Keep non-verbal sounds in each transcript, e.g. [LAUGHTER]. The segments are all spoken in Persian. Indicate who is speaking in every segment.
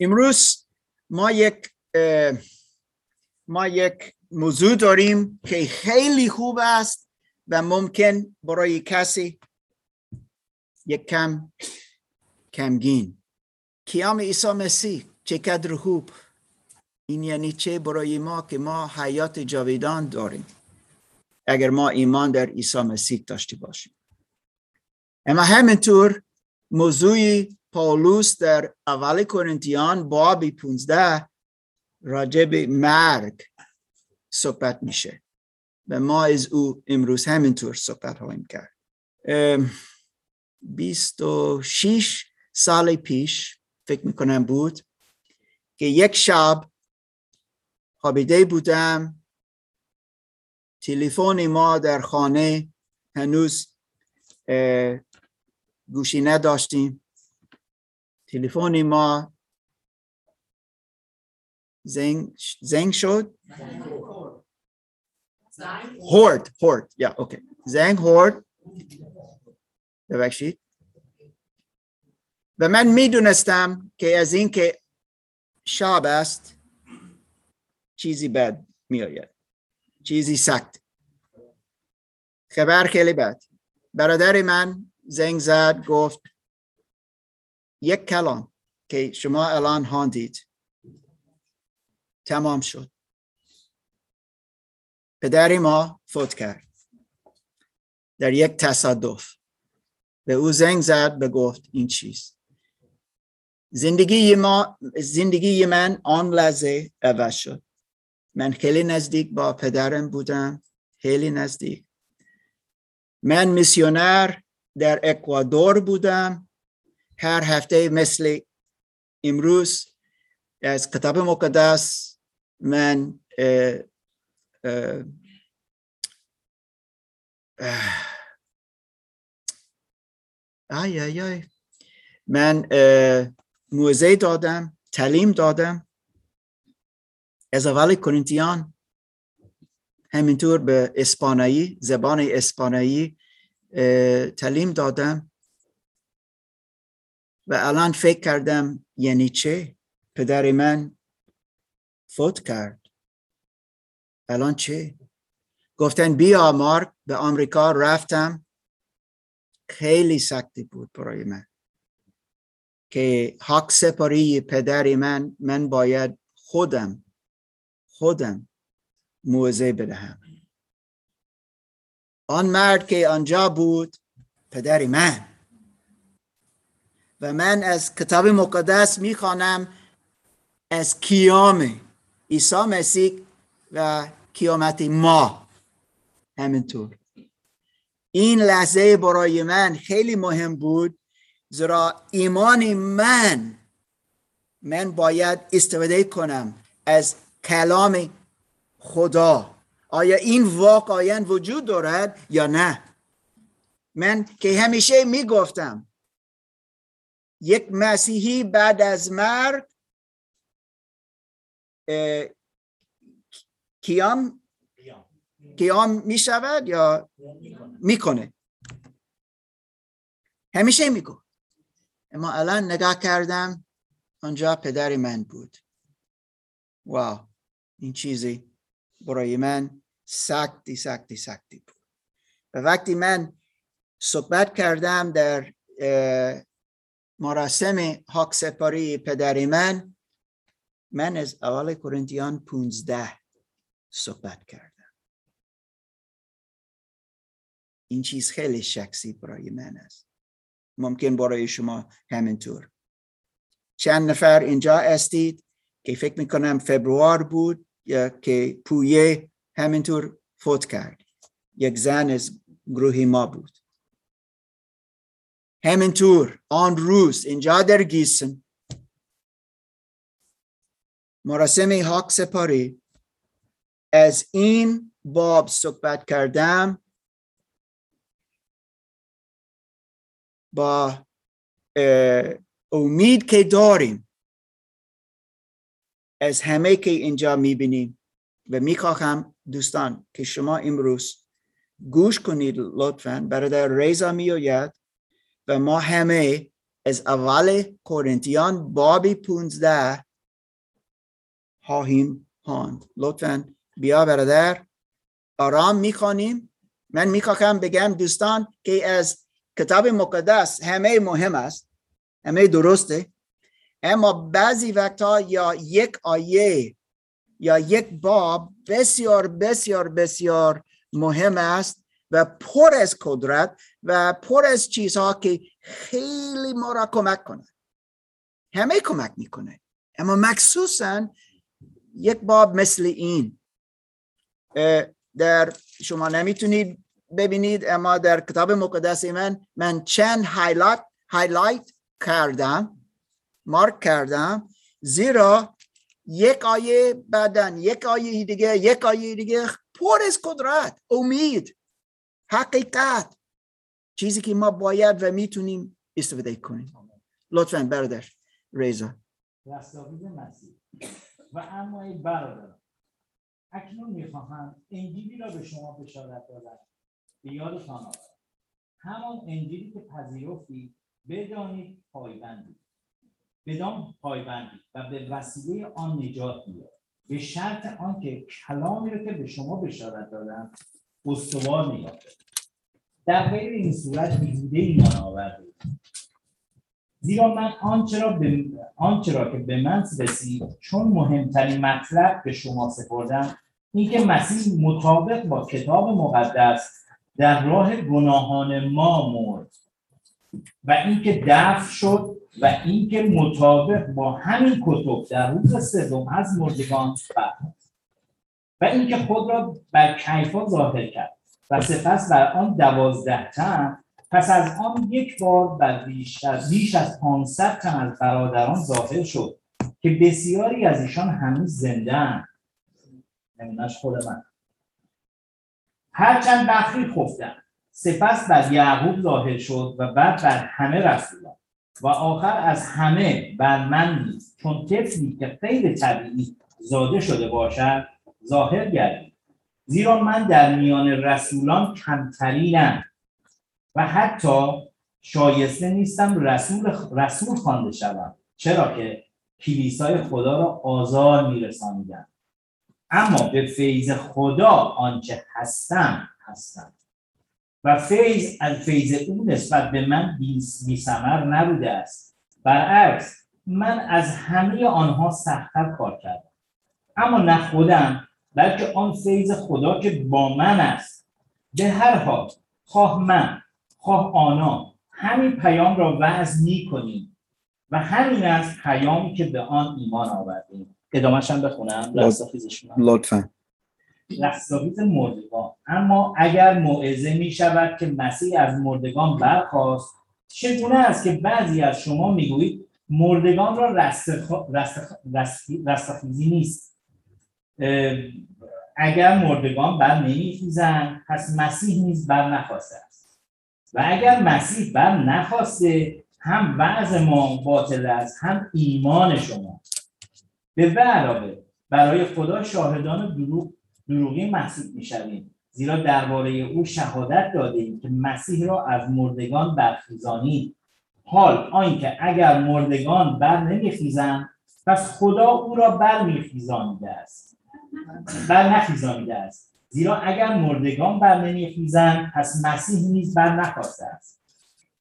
Speaker 1: امروز ما یک ما یک موضوع داریم که خیلی خوب است و ممکن برای کسی یک کم کمگین. کیام عیسی مسیح چقدر خوب. این یعنی چه برای ما که ما حیات جاویدان داریم. اگر ما ایمان در عیسی مسیح داشته باشیم. اما همینطور موضوع پاولوس در اول کرنتیان بابی 15 راجع به مرگ صحبت میشه. و ما از او امروز همینطور صحبت هاییم کرد. بیست و شیش سال پیش فکر می‌کنم بود که یک شب خوابیده بودم. تلفن ما در خانه هنوز گوشی نداشتیم. تلفن ما زنگ زنگ شد؟ هورد هورد یا اوکی زنگ هورد. ببخشید. و من می‌دونستم که از اینکه شاب است چیزی بد میآید. چیزی سخت. خبر خیلی بد. برادر من زنگ زد گفت یک کلام که شما الان هاندید تمام شد. پدری ما فوت کرد. در یک تصادف. به او زنگ زد به گفت این چیز زندگی ما زندگی من آن لحظه عوض شد. من خیلی نزدیک با پدرم بودم. خیلی نزدیک. من میسیونر در اکوادور بودم. هر هفته مثل امروز از کتاب مقدس من اه اه آی آی آی من موزه دادم تعلیم دادم. از اول کرنتیان همینطور به اسپانایی زبان اسپانایی تعلیم دادم. و الان فکر کردم یعنی چه؟ پدر من فوت کرد. الان چه؟ گفتن بیا مارک به آمریکا رفتم. خیلی سختی بود برای من. که حق سپاری پدر من من باید خودم خودم موزه بدهم. آن مرد که آنجا بود پدر من. و من از کتاب مقدس می‌خوانم از کیام عیسی مسیح و کیامت ما. همینطور. این لحظه برای من خیلی مهم بود زیرا ایمان من من باید استفاده کنم از کلام خدا. آیا این واقعا وجود دارد یا نه؟ من که همیشه می‌گفتم یک مسیحی بعد از مرگ کیام قیام می شود یا می‌کنه؟ همیشه میگو اما الان نگاه کردم آنجا پدر من بود. واو این چیزی برای من سختی سختی سختی بود. و وقتی من صحبت کردم در مراسم حق سپاری پدر من. من از اول کرنتیان 15 صحبت کردم. این چیز خیلی شخصی برای من است. ممکن برای شما همینطور. چند نفر اینجا استید که فکر می‌کنم فبروار بود یا که پویه همینطور فوت کرد. یک زن از گروه ما بود. همینطور آن روز اینجا در گیسن مراسم حق سپاری از این باب صحبت کردم با امید که داریم از همه که اینجا می‌بینیم و می‌خواهم دوستان که شما امروز گوش کنید لطفا برادر ریزا میآید و ما همه از اول کورنتیان بابی پونزده خواهیم خواند. لطفا بیا برادر آرام می‌خوانیم. من می‌خواهم بگم دوستان که از کتاب مقدس همه مهم است همه درسته. اما بعضی وقتا یا یک آیه یا یک باب بسیار بسیار بسیار مهم است. و پر از قدرت و پر از چیزها که خیلی ما را کمک کنه همه کمک می‌کنه. اما مخصوصا یک باب مثل این. در شما نمی‌تونید ببینید اما در کتاب مقدس من من چند highlight highlight کردم مارک کردم زیرا یک آیه بعدن یک آیه دیگه یک آیه دیگه پر از قدرت امید. حقیقت. چیزی که ما باید و می‌تونیم استفاده کنیم. لطفا برادر ریزا.
Speaker 2: مسیح. و اما ای برادر اکنون می‌خواهم انجیلی را به شما بشارت دادم. به یادتان آورم. همان انجیلی که پذیرفتید بدانید پایبندید بدان پایبندید و به وسیله آن نجات میاد به شرط آنکه کلامی رو که به شما بشارت دادم استوار نگاه در غیر این صورت بیهوده ایمان آورده زیرا من آنچه را, به آنچه را که به من رسید چون مهمترین مطلب به شما سپردم اینکه مسیح مطابق با کتاب مقدس در راه گناهان ما مرد. و اینکه دفع شد و اینکه مطابق با همین کتب در روز سوم از مردگان برخاست و اینکه خود را بر کیفا ظاهر کرد و سپس بر آن دوازده تن پس از آن یک بار بر بیش از بیش از 500 تن از برادران ظاهر شد که بسیاری از ایشان هنوز زنده اند. نمونش خود من. هرچند بخری خفتن سپس بر یعقوب ظاهر شد و بعد بر همه رسولان. و آخر از همه بر من نیست چون طفلی که غیر طبیعی زاده شده باشد ظاهر گردید. زیرا من در میان رسولان کمترینم و حتی شایسته نیستم رسول رسول خوانده شوم. چرا که کلیسای خدا را آزار میرسانیدم. اما به فیض خدا آنچه هستم هستم. و فیض از فیض او نسبت به من بی سمر نبوده است. برعکس من از همه آنها سختتر کار کردم. اما نه خودم بلکه آن فیض خدا که با من است. به هر حال خواه من خواه آنا همین پیام را وضع می کنیم و همین است پیامی که به آن ایمان آوردیم. ادامهش هم. بخونم
Speaker 1: لطفا.
Speaker 2: رستاخیز مردگان. اما اگر موعظه می شود که مسیح از مردگان برخواست چگونه است که بعضی از شما می‌گویید مردگان را رستاخیزی نیست؟ اگر مردگان بر نمیخیزند پس مسیح نیز بر نخواسته است. و اگر مسیح بر نخواسته هم وعظ ما باطل است هم ایمان شما. به علاوه برای خدا شاهدان دروغ دروغی محسوب می‌شویم. زیرا درباره او شهادت داده ایم که مسیح را از مردگان برخیزانید حال آنکه اگر مردگان بر نمیخیزند پس خدا او را بر میخیزانیده است. بر نخیزانیده است. زیرا اگر مردگان بر نمیخیزند پس مسیح نیز بر نخواسته است.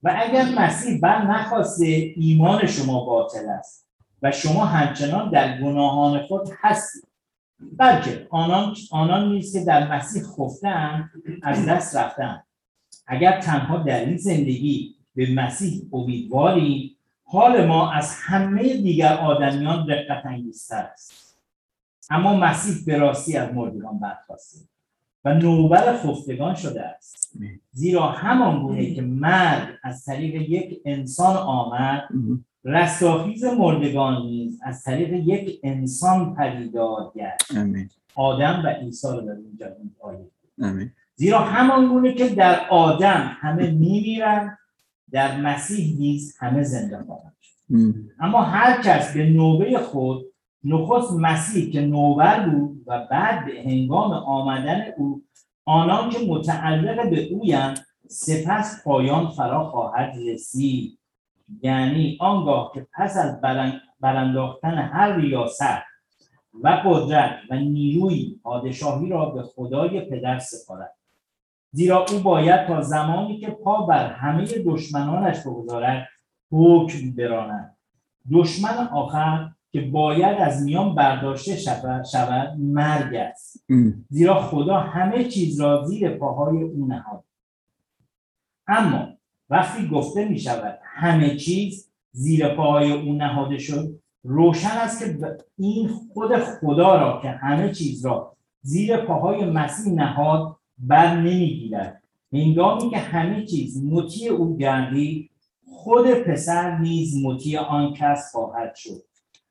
Speaker 2: و اگر مسیح بر نخواسته ایمان شما باطل است و شما همچنان در گناهان خود هستید. بلکه آنان آنان نیست که در مسیح خفتن از دست رفتن اگر تنها در این زندگی به مسیح امیدواریم حال ما از همه دیگر آدمیان دقت انگیزتر است. اما مسیح به راستی از مردگان برخواسته و نوبر خفتگان شده است. زیرا همان گونه که مرد از طریق یک انسان آمد رستاخیز مردگان نیز از طریق یک انسان پدیدار گشت. آدم و عیسی رو در اینجا آیه زیرا همان گونه که در آدم همه میمیرند در مسیح نیز همه زنده خواهند اما هر کس به نوبه خود نخست مسیح که نوبر بود و بعد به هنگام آمدن او آنان که متعلق به اویند سپس پایان فرا خواهد رسید. یعنی آنگاه که پس از برانداختن هر ریاست و قدرت و نیروی پادشاهی را به خدای پدر سپارد. زیرا او باید تا زمانی که پا بر همه دشمنانش بگذارد حکم براند. دشمن آخر که باید از میان برداشته شود مرگ است. زیرا خدا همه چیز را زیر پاهای او نهاد. اما وقتی گفته می شود همه چیز زیر پاهای او نهاده شد روشن است که این خود خدا را که همه چیز را زیر پاهای مسیح نهاد بر نمی‌گیرد هنگامی که همه چیز مطیع او گردید خود پسر نیز مطیع آن کس خواهد شد.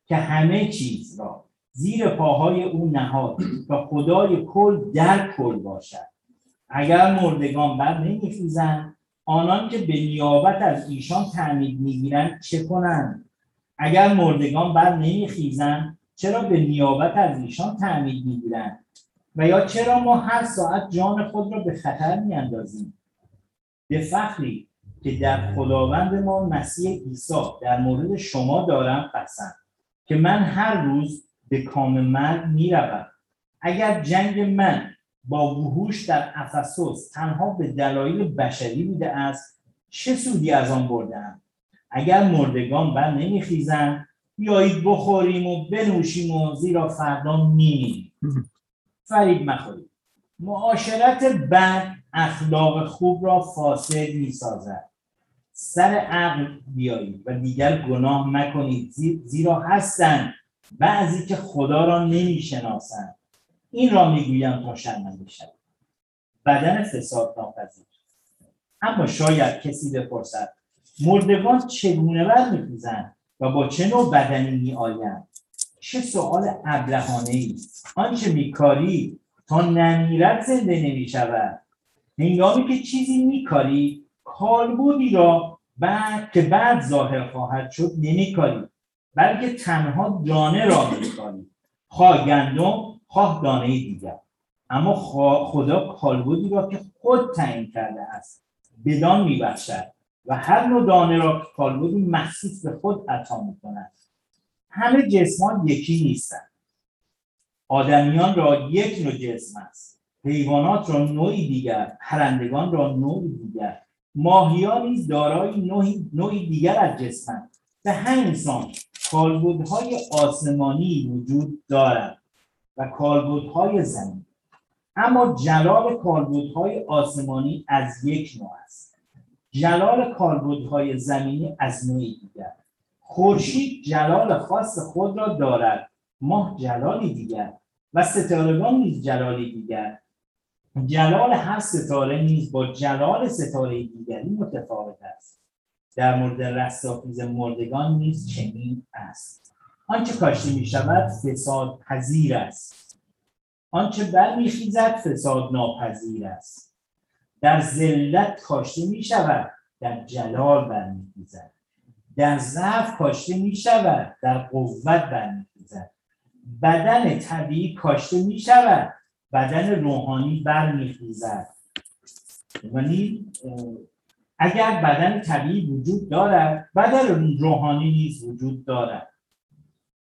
Speaker 2: که همه چیز را زیر پاهای او نهاد و خدای کل در کل باشد. اگر مردگان بر نمیخیزند آنان که به نیابت از ایشان تعمید می‌گیرند چه کنند؟ اگر مردگان بر نمیخیزند چرا به نیابت از ایشان تعمید می‌گیرند؟ و یا چرا ما هر ساعت جان خود را به خطر میاندازیم؟ به فخری که در خداوند ما مسیح عیسی در مورد شما دارم قسم که من هر روز به کام مرگ می‌روم. اگر جنگ من با وحوش در افسوس تنها به دلایل بشری بوده است چه سودی از آن بردم اگر مردگان بر نمیخیزند بیایید بخوریم و بنوشیم و زیرا فردا میمیریم. فرید مخورید. معاشرت بد اخلاق خوب را فاسد می‌سازد. سر عقل بیایید و دیگر گناه مکنید زیرا هستند بعضی که خدا را نمی‌شناسند. این را می‌گویم تا شرمنده شد بدن فساد ناپذیر. اما شاید کسی بپرسد مردگان چگونه برمیخیزند و با چه نوع بدنی میآیند؟ چه سوال ابلهانه ای آنچه میکاری تا نمیرد زنده نمی‌شود. هنگامی که چیزی میکاری کالبودی را بعد که بعد ظاهر خواهد شد نمیکاری بلکه تنها دانه را میکاری خواه گندم خواه دانه دیگر. اما خدا کالبودی را که خود تعیین کرده است. بدان میبخشد و هر نوع دانه را کالبدی مخصوص به خود عطا می‌کند همه جسمان یکی نیستند. آدمیان را یک نوع جسم است. حیوانات را نوعی دیگر پرندگان را نوعی دیگر. ماهیان نیز دارای نوعی, نوعی دیگر از جسمند. به همین سان کالبدهای آسمانی وجود دارد و کالبدهای زمین. اما جلال کالبدهای آسمانی از یک نوع است. جلال کالبدهای زمینی از نوعی دیگر. خورشید جلال خاص خود را دارد ماه جلالی دیگر و ستارگان نیز جلالی دیگر. جلال هر ستاره نیز با جلال ستاره دیگری متفاوت است. در مورد رستاخیز مردگان نیز چنین است. آنچه کاشته می شود فساد پذیر است. آنچه برمیخیزد فساد ناپذیر است. در ذلت کاشته می شود در جلال برمیخیزد. در ضعف کاشته می شود در قوت برمیخیزد. بدن طبیعی کاشته می شود بدن روحانی برمیخیزد. یعنی اگر بدن طبیعی وجود دارد بدن روحانی نیز وجود دارد.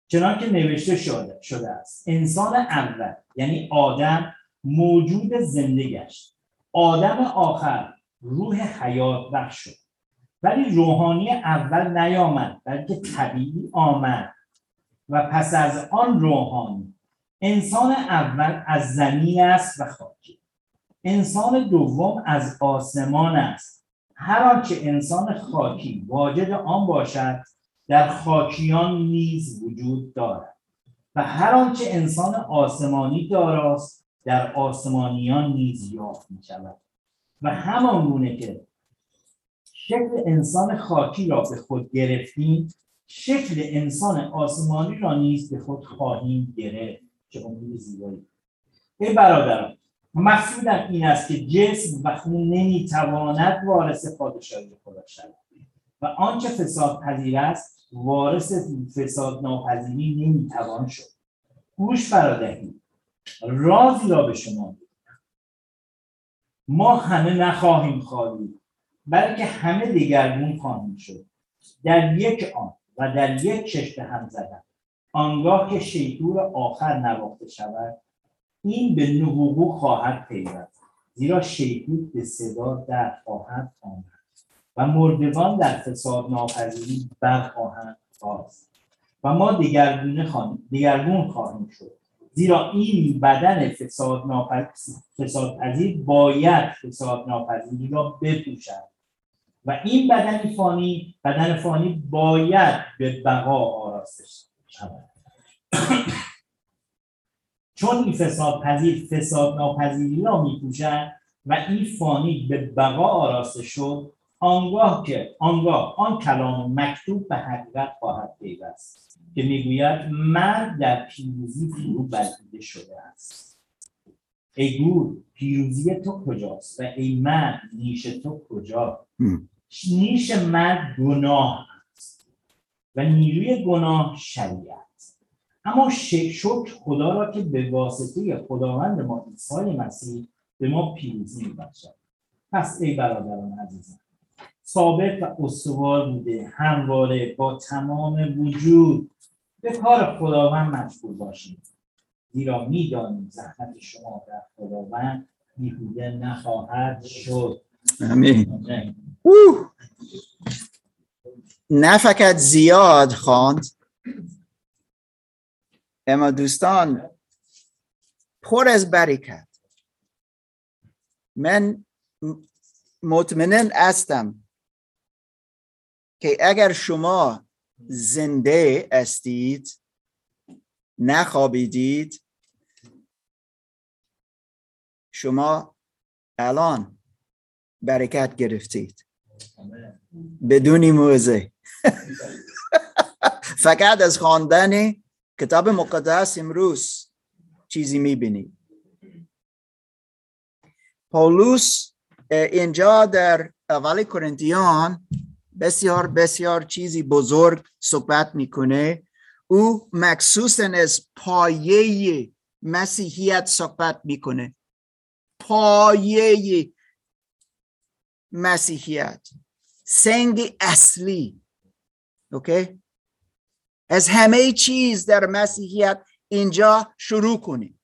Speaker 2: چنان که نوشته شده, شده است. انسان اول یعنی آدم موجود زنده گشت. آدم آخر روح حیات بخش شد. ولی روحانی اول نیامد بلکه طبیعی آمد. و پس از آن روحانی انسان اول از زمین است و خاکی. انسان دوم از آسمان است. هر آنچه انسان خاکی واجد آن باشد در خاکیان نیز وجود دارد. و هر آنچه انسان آسمانی داراست در آسمانیان نیز یافت می شود و همان گونه که شکل انسان خاکی را به خود گرفتیم شکل انسان آسمانی را نیز به خود خواهیم گرفت. چه زیبایی. ای برادران مقصودم این است که جسم و خون نمی‌تواند وارث پادشاهی خدا شود. و آنچه فساد پذیر است وارث فساد ناپذیری نمی‌توان شد. گوش برادهید رازی را به شما ما همه نخواهیم خوابید بلکه همه دیگرگون خواهیم شد. در یک آن و در یک چشم هم زدن. آنگاه که شیطور آخر نواخته شود این به نبوغو خواهد پیوست زیرا شیطور به صدا در خواهد آمد و مردگان در فساد ناپذیری برخواهند خواست. و ما دگرگون خواهیم دگرگون خواهیم شد زیرا این بدن فساد فسادپذیر باید فساد ناپذیری را بپوشد. و این بدن فانی بدن فانی باید به بقا آراسته شود چون این فساد پذیر فساد ناپذیری را میپوشد و این فانی به بقا آراسته شد آنگاه که آنگاه آن کلام مکتوب به حقیقت خواهد پیوست که می‌گوید من در پیروزی فرو بلدیده شده است. ای گور پیروزی تو کجاست؟ و ای من نیش تو کجا؟ نیش من گناه و نیروی گناه شریعت اما شکر خدا را که به واسطه خداوند ما عیسی مسیح به ما پیروزی میبخشد. پس ای برادران عزیزم ثابت و استوار بوده همواره با تمام وجود به کار خداوند مشغول باشید. زیرا می‌دانیم زحمت شما در خداوند بیهوده نخواهد شد.
Speaker 1: امین نه فقط زیاد خواند. اما دوستان پر از برکت. من مطمئن هستم که اگر شما زنده استید نخوابیدید شما الان برکت گرفتید. بدون موزه [LAUGHS] فقط از خواندن کتاب مقدس امروز چیزی می‌بینید پولوس اینجا در اول کرنتیان بسیار بسیار چیزی بزرگ صحبت می‌کنه. او مخصوصا از پایه مسیحیت صحبت می‌کنه. پایه مسیحیت. سنگ اصلی. اوکی؟ از همه چیز در مسیحیت اینجا شروع کنیم.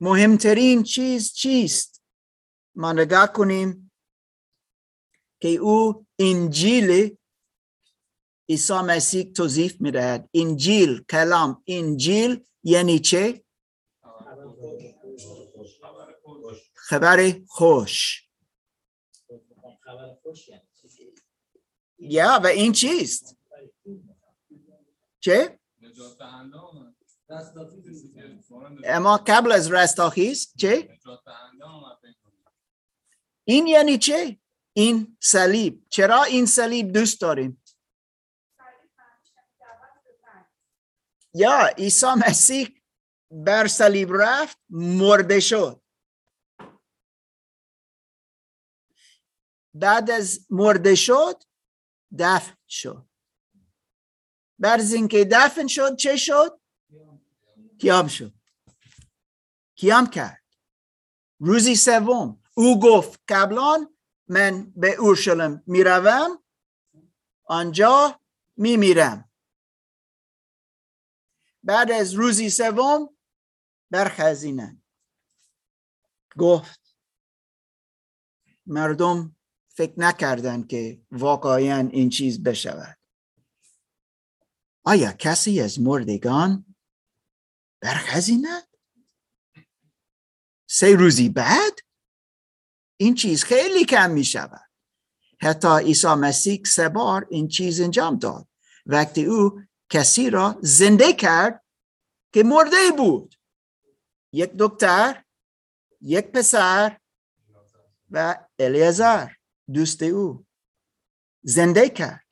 Speaker 1: مهمترین چیز چیست؟ ما نگاه کنیم که او انجیل عیسی مسیح توضیح می‌دهد. انجیل کلام. انجیل یعنی چه؟ خبر خوش. یا و این چیست چه اما قبل از رستاخیز چه این یعنی چه این صلیب چرا این صلیب دوست داریم یا عیسی مسیح بر صلیب رفت مرده شد بعد از مرده شد دفن شد. از اینکه دفن شد چه شد؟ کیام شد. کیام کرد. روزی سوم او گفت قبلان من به اورشلیم می‌روم آنجا میمیرم. بعد از روزی سوم برخزینن گفت مردم فکر نکردن که واقعا این چیز بشود. آیا کسی از مردگان برخزیند سه روزی بعد این چیز خیلی کم می شود. حتی عیسی مسیح سه بار این چیز انجام داد. وقتی او کسی را زنده کرد که مرده بود. یک دکتر یک پسر و الیازر دوست او. زنده کرد.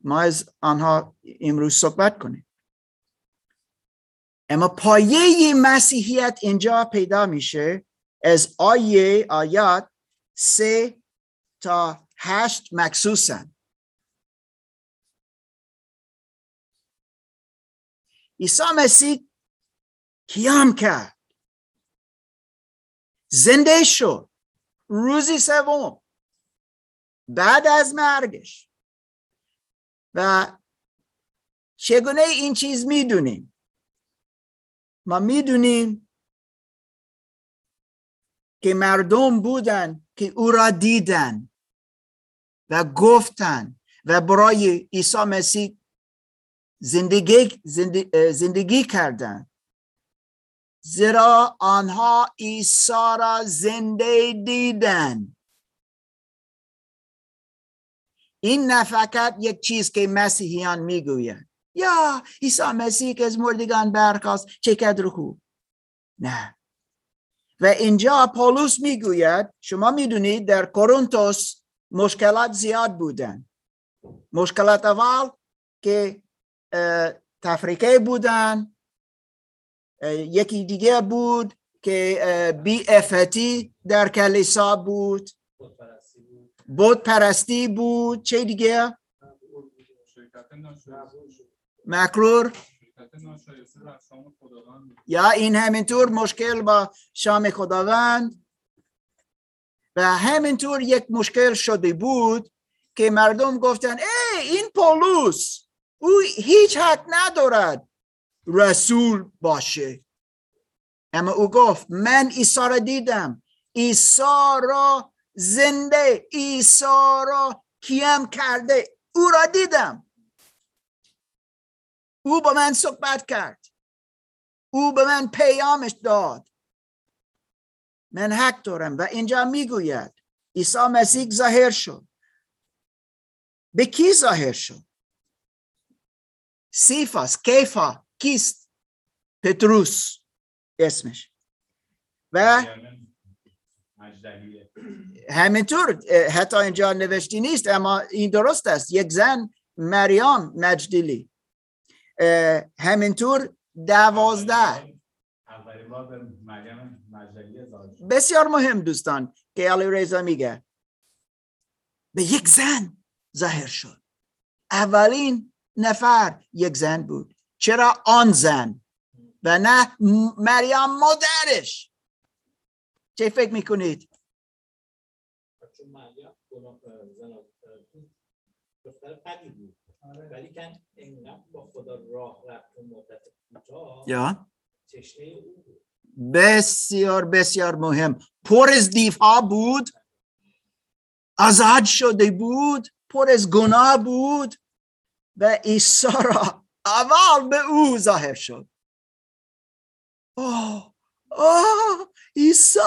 Speaker 1: ما از آنها امروز صحبت کنیم. اما پایه مسیحیت اینجا پیدا میشه از آیه آیات سه تا هشت مخصوصا. عیسی مسیح کیام کرد. زنده شد. روزی سوم. بعد از مرگش. و چگونه این چیز می‌دونیم؟ ما می‌دونیم که مردم بودن که او را دیدن و گفتن و برای عیسی مسیح زندگی, زندگی, کردن. زیرا آنها عیسی را زنده دیدن. این نه فقط یک چیز که مسیحیان می‌گویند. یا عیسی مسیح که از مردگان برخواست چه خوب؟ نه. و اینجا پولس می‌گوید شما می‌دونید در کورنتوس مشکلات زیاد بودن. مشکلات اول که تفریقه بودن. یکی دیگه بود که بی افتی در کلیسا بود. بود پرستی بود؟ چه دیگه؟ مکرور؟ یا این همینطور مشکل با شام خداوند؟ و همینطور یک مشکل شده بود که مردم گفتن ای این پولوس او هیچ حق ندارد رسول باشه. اما او گفت من عیسی را دیدم. عیسی را زنده عیسی را کیم کرده. او را دیدم. او با من صحبت کرد. او به من پیامش داد. من حق دارم و اینجا می‌گوید عیسی مسیح ظاهر شد. به کی ظاهر شد؟ سیفاس. کیفا. کیست؟ پتروس. اسمش. و همینطور حتی اینجا نوشتی نیست اما این درست است. یک زن مریم مجدلی. همینطور دوازده. بسیار مهم دوستان که علی ریزا میگه. به یک زن ظاهر شد. اولین نفر یک زن بود. چرا آن زن و نه مریم مادرش؟ چه فکر می‌کنید؟ ولی کن انقدر با خدا راه رفت مدت کوتاه یا؟ بسیار بسیار مهم. پر از دیف ها بود. آزاد شده بود. پر از گناه بود. و عیسی را اول به او ظاهر شد. اوه عیسی.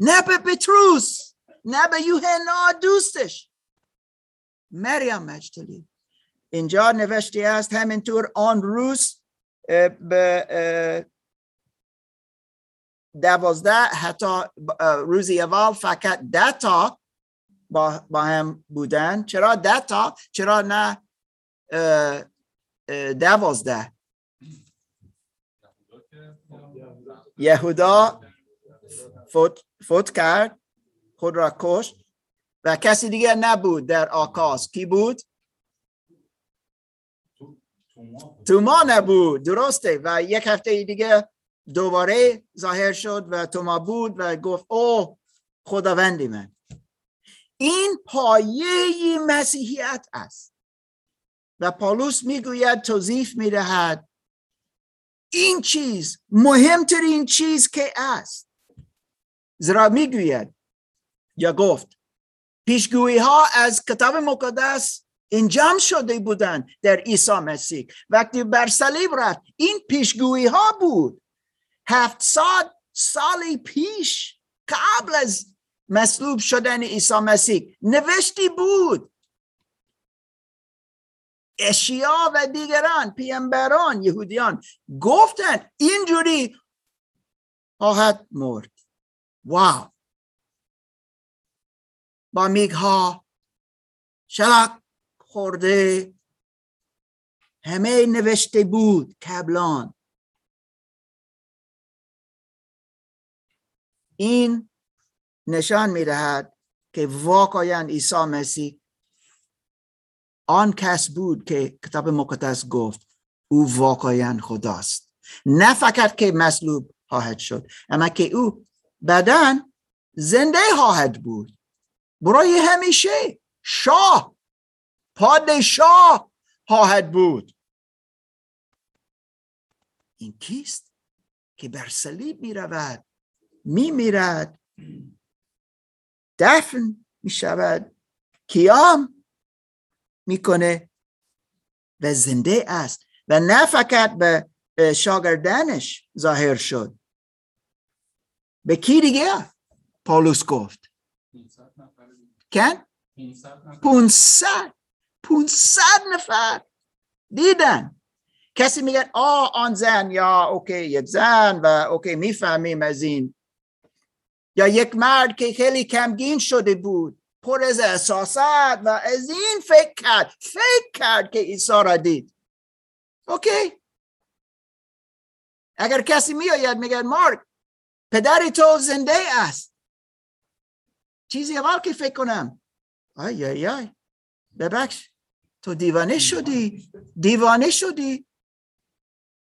Speaker 1: نه به پتروس نه به یوحنا دوستش. مریم مجدلی اینجا نوشته است همینطور آن روز به دوازده حتی روزی اول فقط ده با, با هم بودن. چرا ده چرا نه دوازده؟ یهودا فوت, فوت کرد خود را کشت. و کسی دیگه نبود در آکاس. کی بود؟ توما نبود. درسته. و یک هفته دیگه دوباره ظاهر شد و توما بود و گفت او خداوندی من. این پایه مسیحیت است. و پالوس می‌گوید توضیف می‌دهد این چیز مهمترین چیز که است. زیرا می‌گوید یا گفت پیشگویی ها از کتاب مقدس انجام شده بودند در عیسی مسیح. وقتی بر صلیب رفت این پیشگویی ها بود هفتصد سال پیش قبل از مصلوب شدن عیسی مسیح نوشتی بود. اشیا و دیگران پیامبران یهودیان گفتند اینجوری خواهد مرد. واو! با میگها شلق خورده. همه نوشته بود کبلان. این نشان می‌دهد که واقعا عیسی مسیح آن کس بود که کتاب مقدس گفت او واقعا خداست. نه فقط که مصلوب خواهد شد اما که او بدن زنده خواهد بود. برای همیشه. شاه. پادشاه خواهد بود. این کیست؟ که بر صلیب می رود می میرد دفن می شود کیام می‌کنه. و زنده است. و نه فقط به شاگردانش ظاهر شد. به کی دیگه؟ پولس گفت. کن پونصد. پونصد نفر. دیدن. کسی میگه آ آن زن یا اوکی یک زن و اوکی می‌فهمیم از این. یا یک مرد که خیلی غمگین شده بود پر از احساسات و از این فکر کرد فکر کرد که عیسی را دید. OK. اگر کسی میآید میگه مارک پدری تو زنده است. چیزی اول که فکر کنم. آی آی آی. ببخش. تو دیوانه شدی. دیوانه شدی.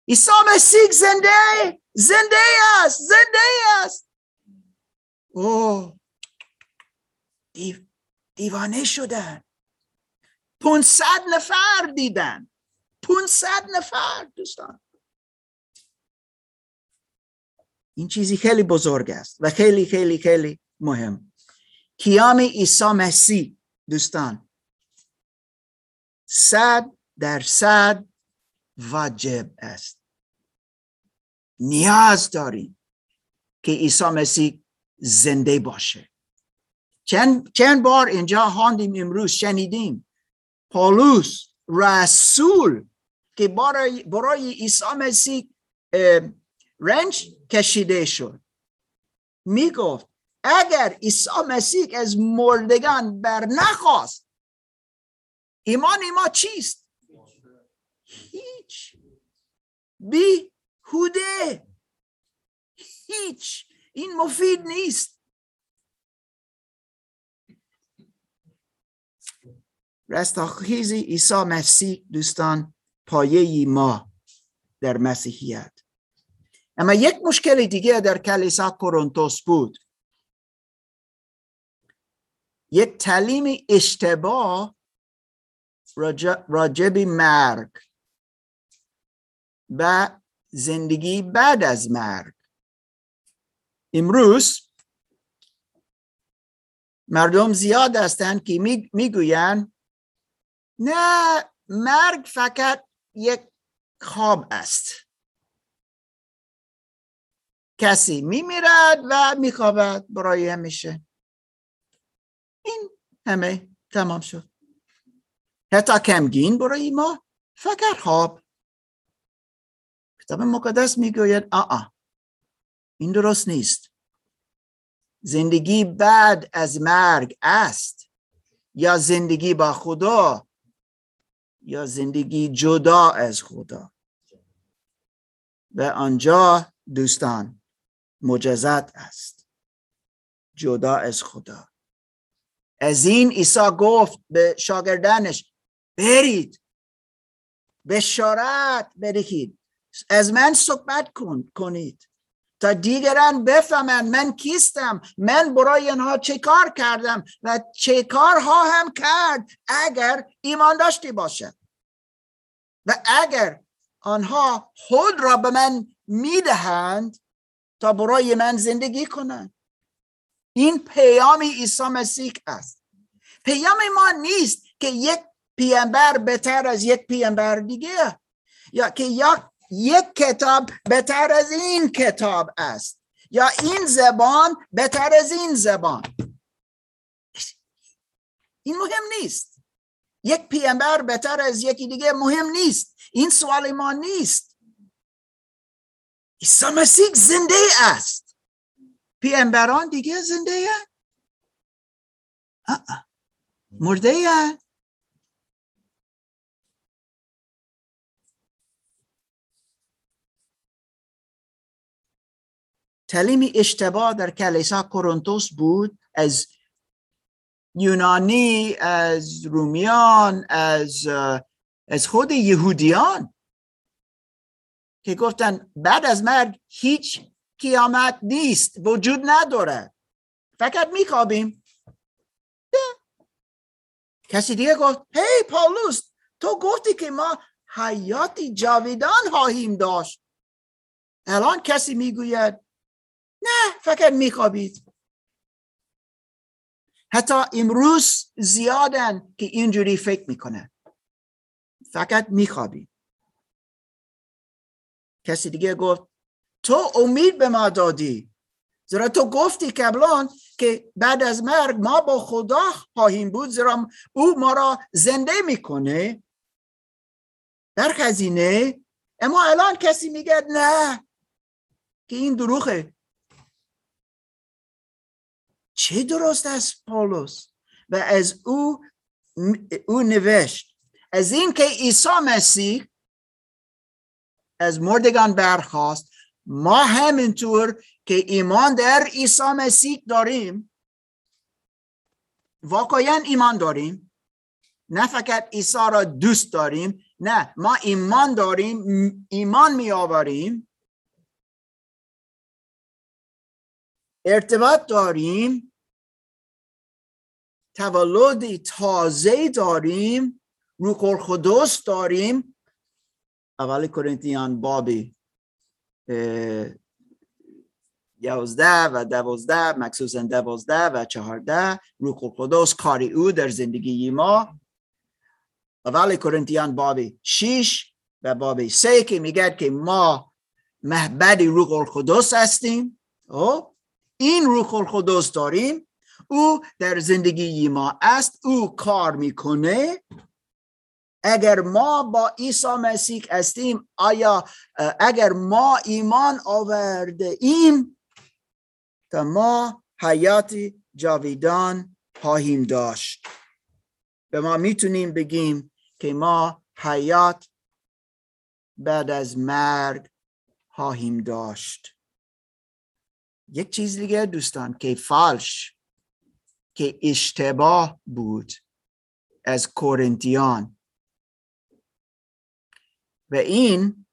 Speaker 1: عیسی مسیح زنده زنده است. زنده است. او. دیو دیوانه شدن. پونصد نفر دیدن. پونصد نفر دوستان. این چیزی خیلی بزرگ است و خیلی خیلی خیلی مهم. کیام عیسی مسیح دوستان. صد در صد واجب است. نیاز داریم که عیسی مسیح زنده باشه. چند, چند بار اینجا خواندیم امروز شنیدیم. پولوس رسول که برای, برای عیسی مسیح رنج کشیده شد. می گفت اگر عیسی مسیح از مردگان بر نخواست ایمان ما چیست؟ هیچ. بی هوده هیچ. این مفید نیست. رستاخیزی عیسی مسیح دوستان پایه ما در مسیحیت. اما یک مشکل دیگه در کلیسا کورنتوس بود. یک تعلیم اشتباه راجب مرگ و زندگی بعد از مرگ. امروز مردم زیاد هستند که می‌گویند نه مرگ فقط یک خواب است. کسی میمیرد و میخوابد برای همیشه. این همه تمام شد. حتی کمگین برای ما فقط خواب. کتاب مقدس می‌گوید آه این درست نیست. زندگی بعد از مرگ است. یا زندگی با خدا یا زندگی جدا از خدا. و آنجا دوستان مجزت است. جدا از خدا. از این عیسی گفت به شاگردانش برید بشارت بدهید از من صحبت کن کنید. تا دیگران بفهمند من کیستم من برای آنها چه کار کردم و چه کار هم کرد اگر ایمان داشتی باشد. و اگر آنها خود را به من می‌دهند تا برای من زندگی کنند. این پیام عیسی مسیح است. پیام ما نیست که یک پیامبر بهتر از یک پیامبر دیگه یا که یا یک کتاب بهتر از این کتاب است یا این زبان بهتر از این زبان. این مهم نیست. یک پیامبر بهتر از یکی دیگه مهم نیست. این سوال ما نیست. عیسی مسیح زنده است. پیامبران دیگه زنده مرده تعلیم اشتباه در کلیسا کورنتوس بود از یونانی از رومیان از از خود یهودیان که گفتن بعد از مرگ هیچ قیامت نیست وجود نداره. فقط میخوابیم. کسی دیگه گفت هی پاولوس تو گفتی که ما حیاتی جاویدان خواهیم داشت. الان کسی می‌گوید نه فقط میخوابید. حتی امروز زیادن که اینجوری فکر می‌کنه. فقط میخوابید کسی دیگه گفت تو امید به ما دادی. زیرا تو گفتی قبلا که بعد از مرگ ما با خدا خواهیم بود زیرا او ما را زنده می‌کنه. در خزینه اما الان کسی میگه نه که این دروغه. چه درست است پولس؟ و از او او نوشت از این که عیسی مسیح از مردگان برخواست ما همینطور که ایمان در عیسی مسیح داریم واقعا ایمان داریم. نه فقط عیسی را دوست داریم نه ما ایمان داریم ایمان می آوریم ارتباط داریم تولد تازه داریم روح القدس داریم. اول کرنتیان بابی. یازده و دوازده مخصوصا دوازده و چهارده. روح القدس کاری او در زندگی ما. اول کرنتیان بابی شیش و بابی سه که میگه که ما محبد روح القدس هستیم. این روح القدس داریم. او در زندگی ما است. او کار می‌کنه. اگر ما با عیسی مسیح هستیم آیا اگر ما ایمان آورده ایم تا ما حیات جاویدان خواهیم داشت. به ما می‌تونیم بگیم که ما حیات بعد از مرگ خواهیم داشت. یک چیز دیگه دوستان که فالش که اشتباه بود از کورنتیان. و این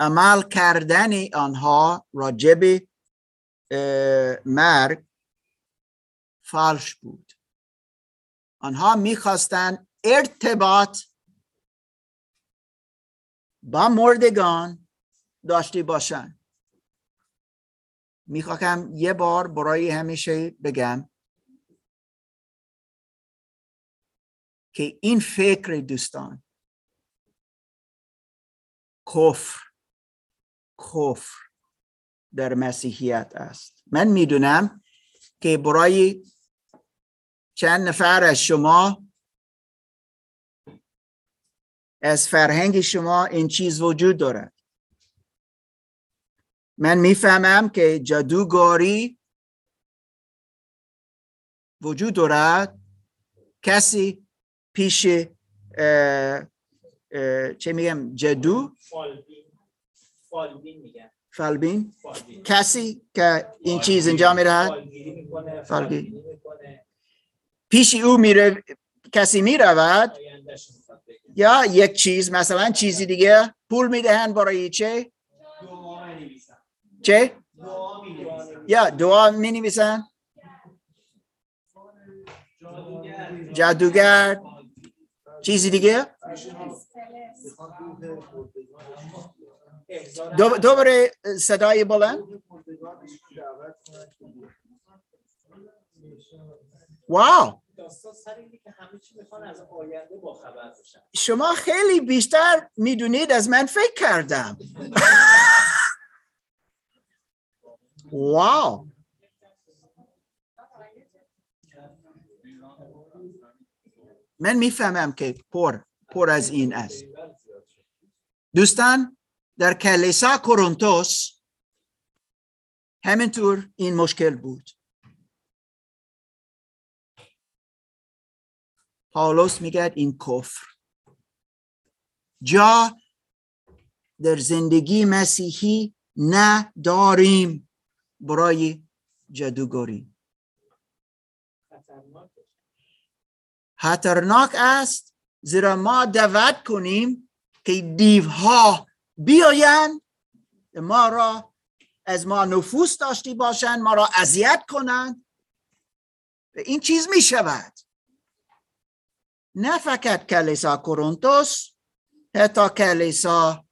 Speaker 1: عمل کردن آنها راجب مرگ فالش بود. آنها می‌خواستند ارتباط با مردگان داشته باشند. می‌خواهم یه بار برای همیشه بگم که این فکر دوستان کفر. کفر در مسیحیت است. من می‌دونم که برای چند نفر از شما از فرهنگ شما این چیز وجود دارد. من می‌فهمم که جادوگاری وجود دارد. کسی پیش چه میگم؟ جدو؟ فالبین؟ کسی که این چیز اینجا میرهد فالگیری پیش او میره کسی می‌رود؟ یا یک چیز مثلا چیزی دیگه پول می‌دهن برای چه؟ چه؟ یا دعا می نویسن جادوگر. چیزی دیگه؟ دوباره صدای بلند. واو! شما خیلی بیشتر می‌دونید از من فکر کردم. واو! من می‌فهمم که پر پر از این است. دوستان در کلیسا کورنتوس همینطور این مشکل بود. پاولوس میگه این کفر. جا در زندگی مسیحی نداریم برای جادوگری. خطرناک است. زیرا ما دعوت کنیم که دیوها بیاین ما را از ما نفوس داشتی باشند ما را اذیت کنند. این چیز می شود. نه فقط کلیسا کورنتوس حتی کلیسا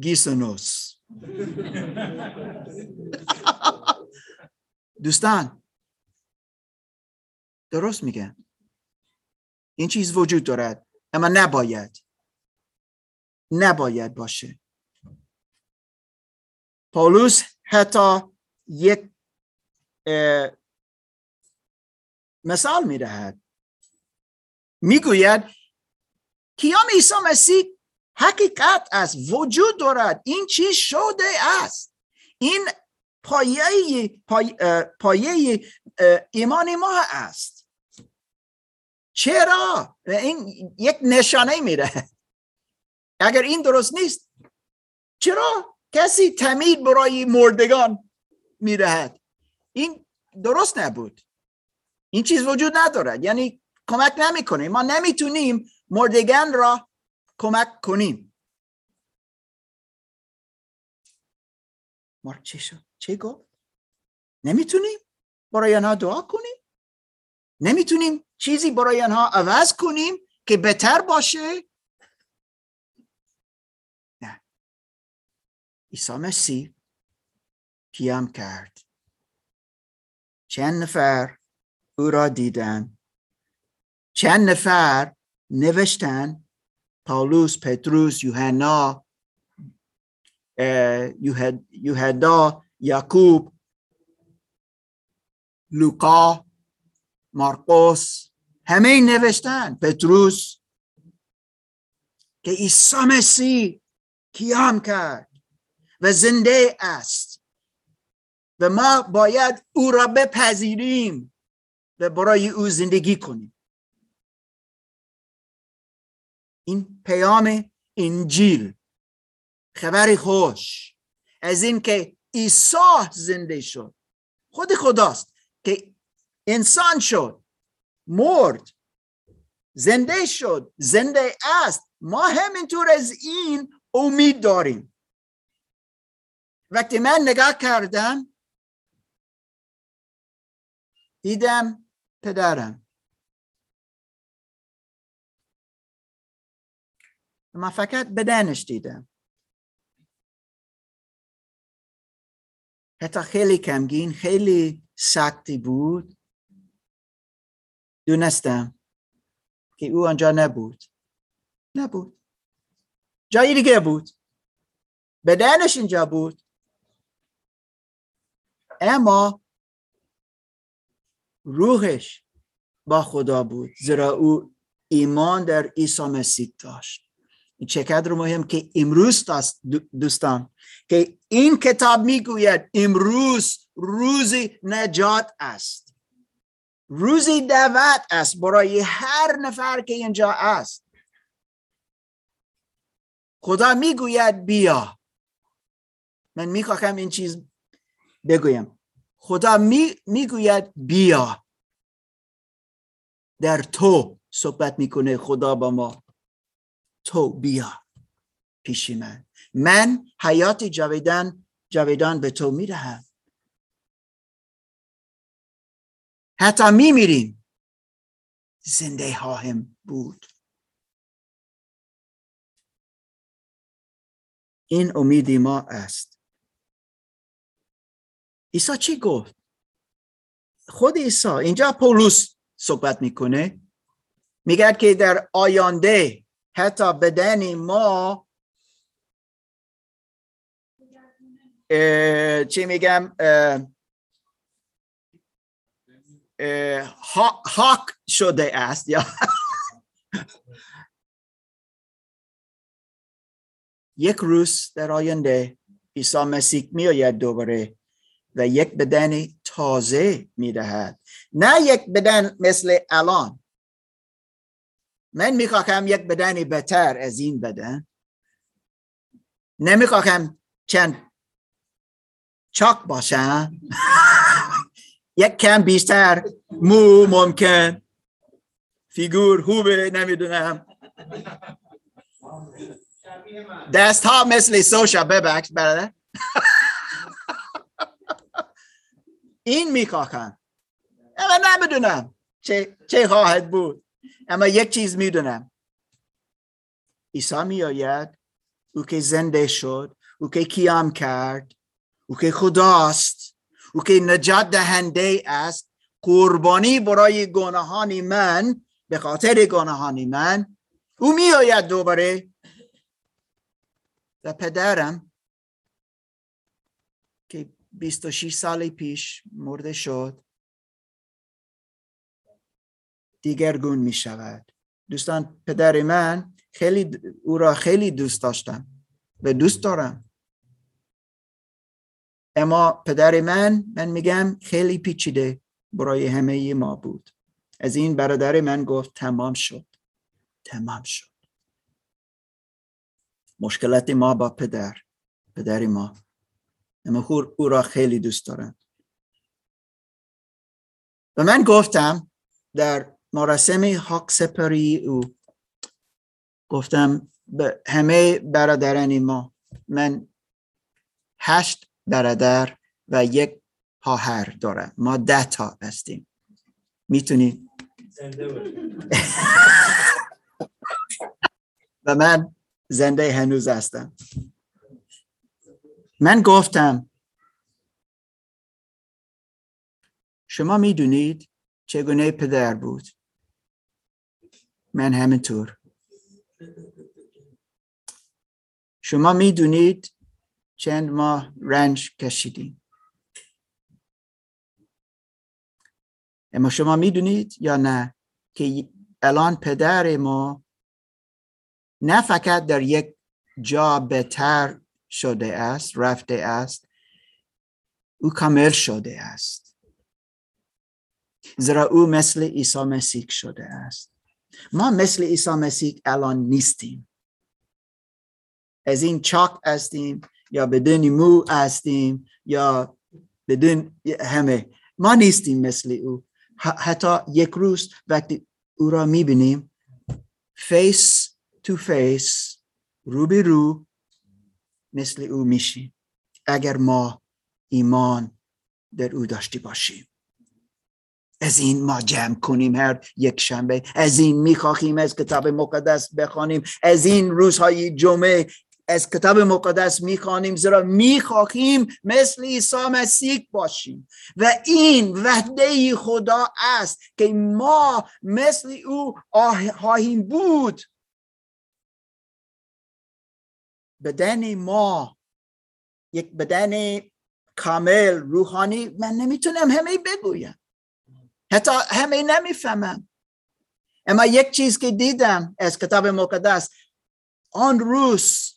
Speaker 1: گیسنوس [LAUGHS] دوستان درست میگن. این چیز وجود دارد اما نباید. نباید باشه. پولوس حتی یک مثال می‌دهد. می‌گوید کیام عیسی مسیح حقیقت است وجود دارد. این چیز شده است؟ این پایه پایه ایمان ما است. چرا؟ این یک نشانه میده اگر این درست نیست چرا؟ کسی تمید برای مردگان می‌دهد این درست نبود. این چیز وجود ندارد. یعنی کمک نمی‌کنه ما نمی‌تونیم مردگان را کمک کنیم. ما چه شد؟ چه گفت؟ نمی‌تونیم برای آنها دعا کنیم؟ نمی‌تونیم چیزی برای آنها عوض کنیم که بهتر باشه؟ عیسی مسیح قیام کرد. چند نفر او را دیدن چند نفر نوشتن پاولوس پتروس یوحنا یوهدا یعقوب لوقا مارقوس همه نوشتن پتروس که عیسی مسیح قیام کرد. و زنده است. و ما باید او را بپذیریم و برای او زندگی کنیم. این پیام انجیل خبر خوش. از این که عیسی زنده شد. خود خداست که انسان شد مرد زنده شد زنده است. ما همینطور از این امید داریم. وقتی من نگاه کردم دیدم پدرم. ما فقط بدنش دیدم. حتی خیلی کمگین خیلی سختی بود. دونستم که او آنجا نبود. نبود. جایی دیگه بود. بدنش اینجا بود. اما روحش با خدا بود زیرا او ایمان در عیسی مسیح داشت. این چقدر مهم که امروز دوستان که این کتاب می‌گوید امروز روزی نجات است. روزی دعوت است برای هر نفر که اینجا است. خدا می‌گوید بیا. من می‌خواهم این چیز بگویم. خدا می می‌گوید بیا. در تو صحبت می‌کنه خدا با ما. تو بیا پیش من. من حیات جاویدان جاویدان به تو می‌دهم. حتی میمیریم. زنده خواهم بود. این امیدی ما است. عیسی چی گفت؟ خود عیسی اینجا پولس صحبت می‌کنه. میگه که در آینده حتی بدن ما چی میگم؟ هاک شده است یا [LAUGHS] یک روز در آینده عیسی مسیح میآید دوباره. و یک بدن تازه می‌دهد. نه یک بدن مثل الان. من می‌خواهم یک بدن بهتر از این بدن. نمی‌خواهم چند چاک باشم. [LAUGHS] یک کم بیشتر. مو ممکن. فیگور خوبه نمی‌دونم. دست ها مثل سوشا ببخش برده [LAUGHS] این می‌خواهم اما نمی‌دونم. چه, چه خواهد بود. اما یک چیز می‌دونم. عیسی میآید. او که زنده شد. او که قیام کرد. او که خداست. او که نجات دهنده است. قربانی برای گناهان من به خاطر گناهان من. او میآید دوباره. و پدرم 26 سال پیش مرده شد. دیگرگون می شود. دوستان پدر من خیلی او را خیلی دوست داشتم. و دوست دارم. اما پدر من من میگم خیلی پیچیده برای همه ما بود. از این برادر من گفت تمام شد. تمام شد. مشکلات ما با پدر پدر ما. اما او را خیلی دوست دارم و من گفتم در مراسم حق سپری او گفتم به همه برادران ما من هشت برادر و یک خواهر دارم. ما ده تا هستیم. می‌تونی؟ [LAUGHS] و من زنده هنوز هستم. من گفتم. شما می‌دونید چگونه پدر بود. من همینطور. شما می‌دونید چند ماه رنج کشیدیم. اما شما می‌دونید یا نه که الان پدر ما نه فقط در یک جا بهتر شده است رفته است. او کامل شده است. زیرا او مثل عیسی مسیح شده است. ما مثل عیسی مسیح الان نیستیم. از این چاق هستیم یا بدون مو هستیم یا بدون همه. ما نیستیم مثل او. حتی یک روز وقتی او را می‌بینیم face to face رو به رو مثل او میشیم. اگر ما ایمان در او داشتی باشیم. از این ما جمع کنیم هر یک شنبه. از این می‌خواهیم از کتاب مقدس بخوانیم. از این روزهای جمعه از کتاب مقدس می‌خوانیم. زیرا می‌خواهیم مثل عیسی مسیح باشیم. و این وحده خدا است که ما مثل او خواهیم بود. بدن ما یک بدن کامل روحانی من نمی‌تونم همه بگویم. حتی همه نمی‌فهمم. اما یک چیز که دیدم از کتاب مقدس آن روز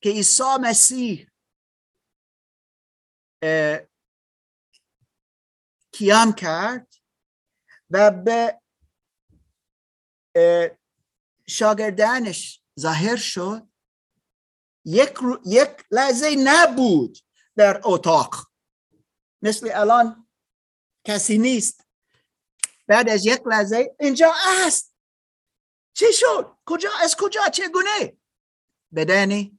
Speaker 1: که عیسی مسیح کیام کرد و به شاگردانش ظاهر شد یک, یک لحظه نبود در اتاق. مثل الان کسی نیست. بعد از یک لحظه اینجا است چی شد؟ کجا از کجا؟ چگونه؟ بدنی.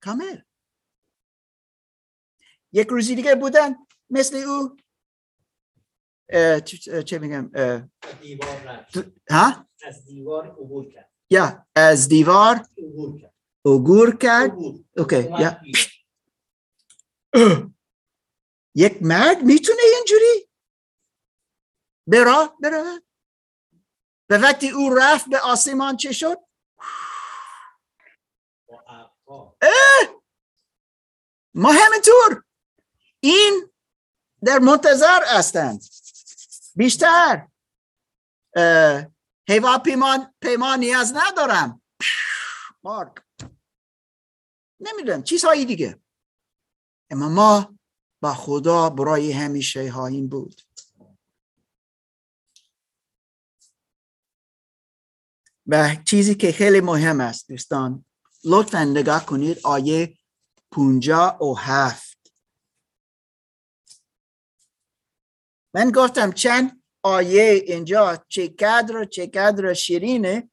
Speaker 1: کامل. یک روزی دیگه بودن. مثل او چه میگم؟ ها؟
Speaker 2: از دیوار عبور کرد.
Speaker 1: یا از دیوار
Speaker 2: عبور کرد.
Speaker 1: اوکی یا. یک مرد می‌تونه اینجوری برا برا به وقتی او رفت به آسمان چه شد. ما همینطور این در منتظر هستند بیشتر اه، هوا پیمان پیمان نیاز ندارم. مارک. نمی‌دونم. چیزهایی دیگه. اما ما با خدا برای همیشه خواهیم بود. و چیزی که خیلی مهم است دوستان لطفا نگاه کنید آیه پونجا و هفت. من گفتم چند آیه اینجا چه قدر چه قدر شیرینه.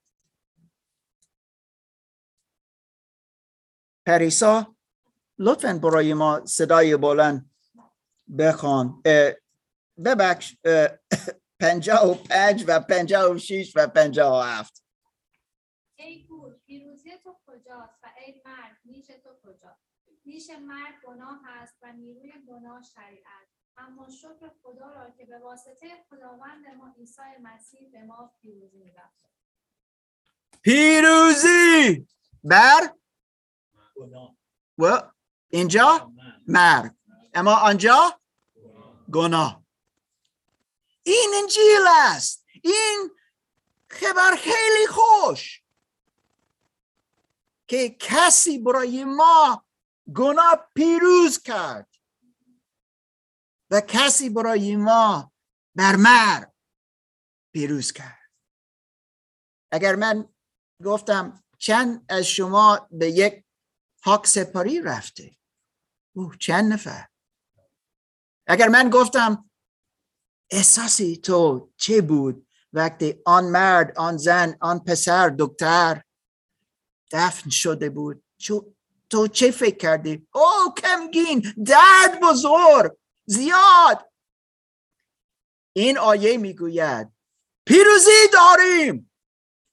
Speaker 1: پریسا لطفا برای ما صدای بلند بخوان. ببخش اه، پنجاه و پنج و پنجاه و شیش و پنجاه و هفت.
Speaker 3: ای گور پیروزی تو کجاست و ای مرد نیش تو کجاست؟ نیش مرد گناه است و نیروی گناه شریعت. اما شکر خدا را که به واسطه خداوند ما عیسی مسیح به ما پیروزی می‌بخشد
Speaker 1: پیروزی! بر؟ و اینجا؟ مرد اما آنجا؟ گناه. این انجیل است. این خبر خیلی خوش. که کسی برای ما گناه پیروز کرد. و کسی برای ما بر مرد پیروز کرد. اگر من گفتم چند از شما به یک حق سپاری رفته؟ او چند نفر؟ اگر من گفتم احساسی تو چه بود وقتی آن مرد آن زن آن پسر دکتر دفن شده بود؟ تو چه فکر کردی؟ او کمگین درد بزرگ! زیاد. این آیه می‌گوید پیروزی داریم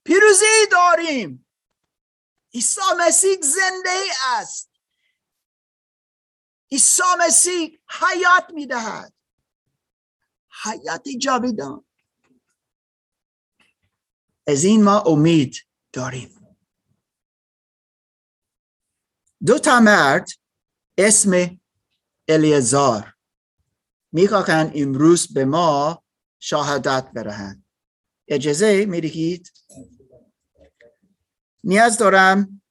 Speaker 1: پیروزی داریم. عیسی مسیح زنده است. عیسی مسیح حیات می‌دهد. حیات جاویدان. از این ما امید داریم. دو تا مرد اسم الیزار. می‌خواهند امروز به ما شهادت برهند. اجازه می‌دهید؟ نیاز دارم.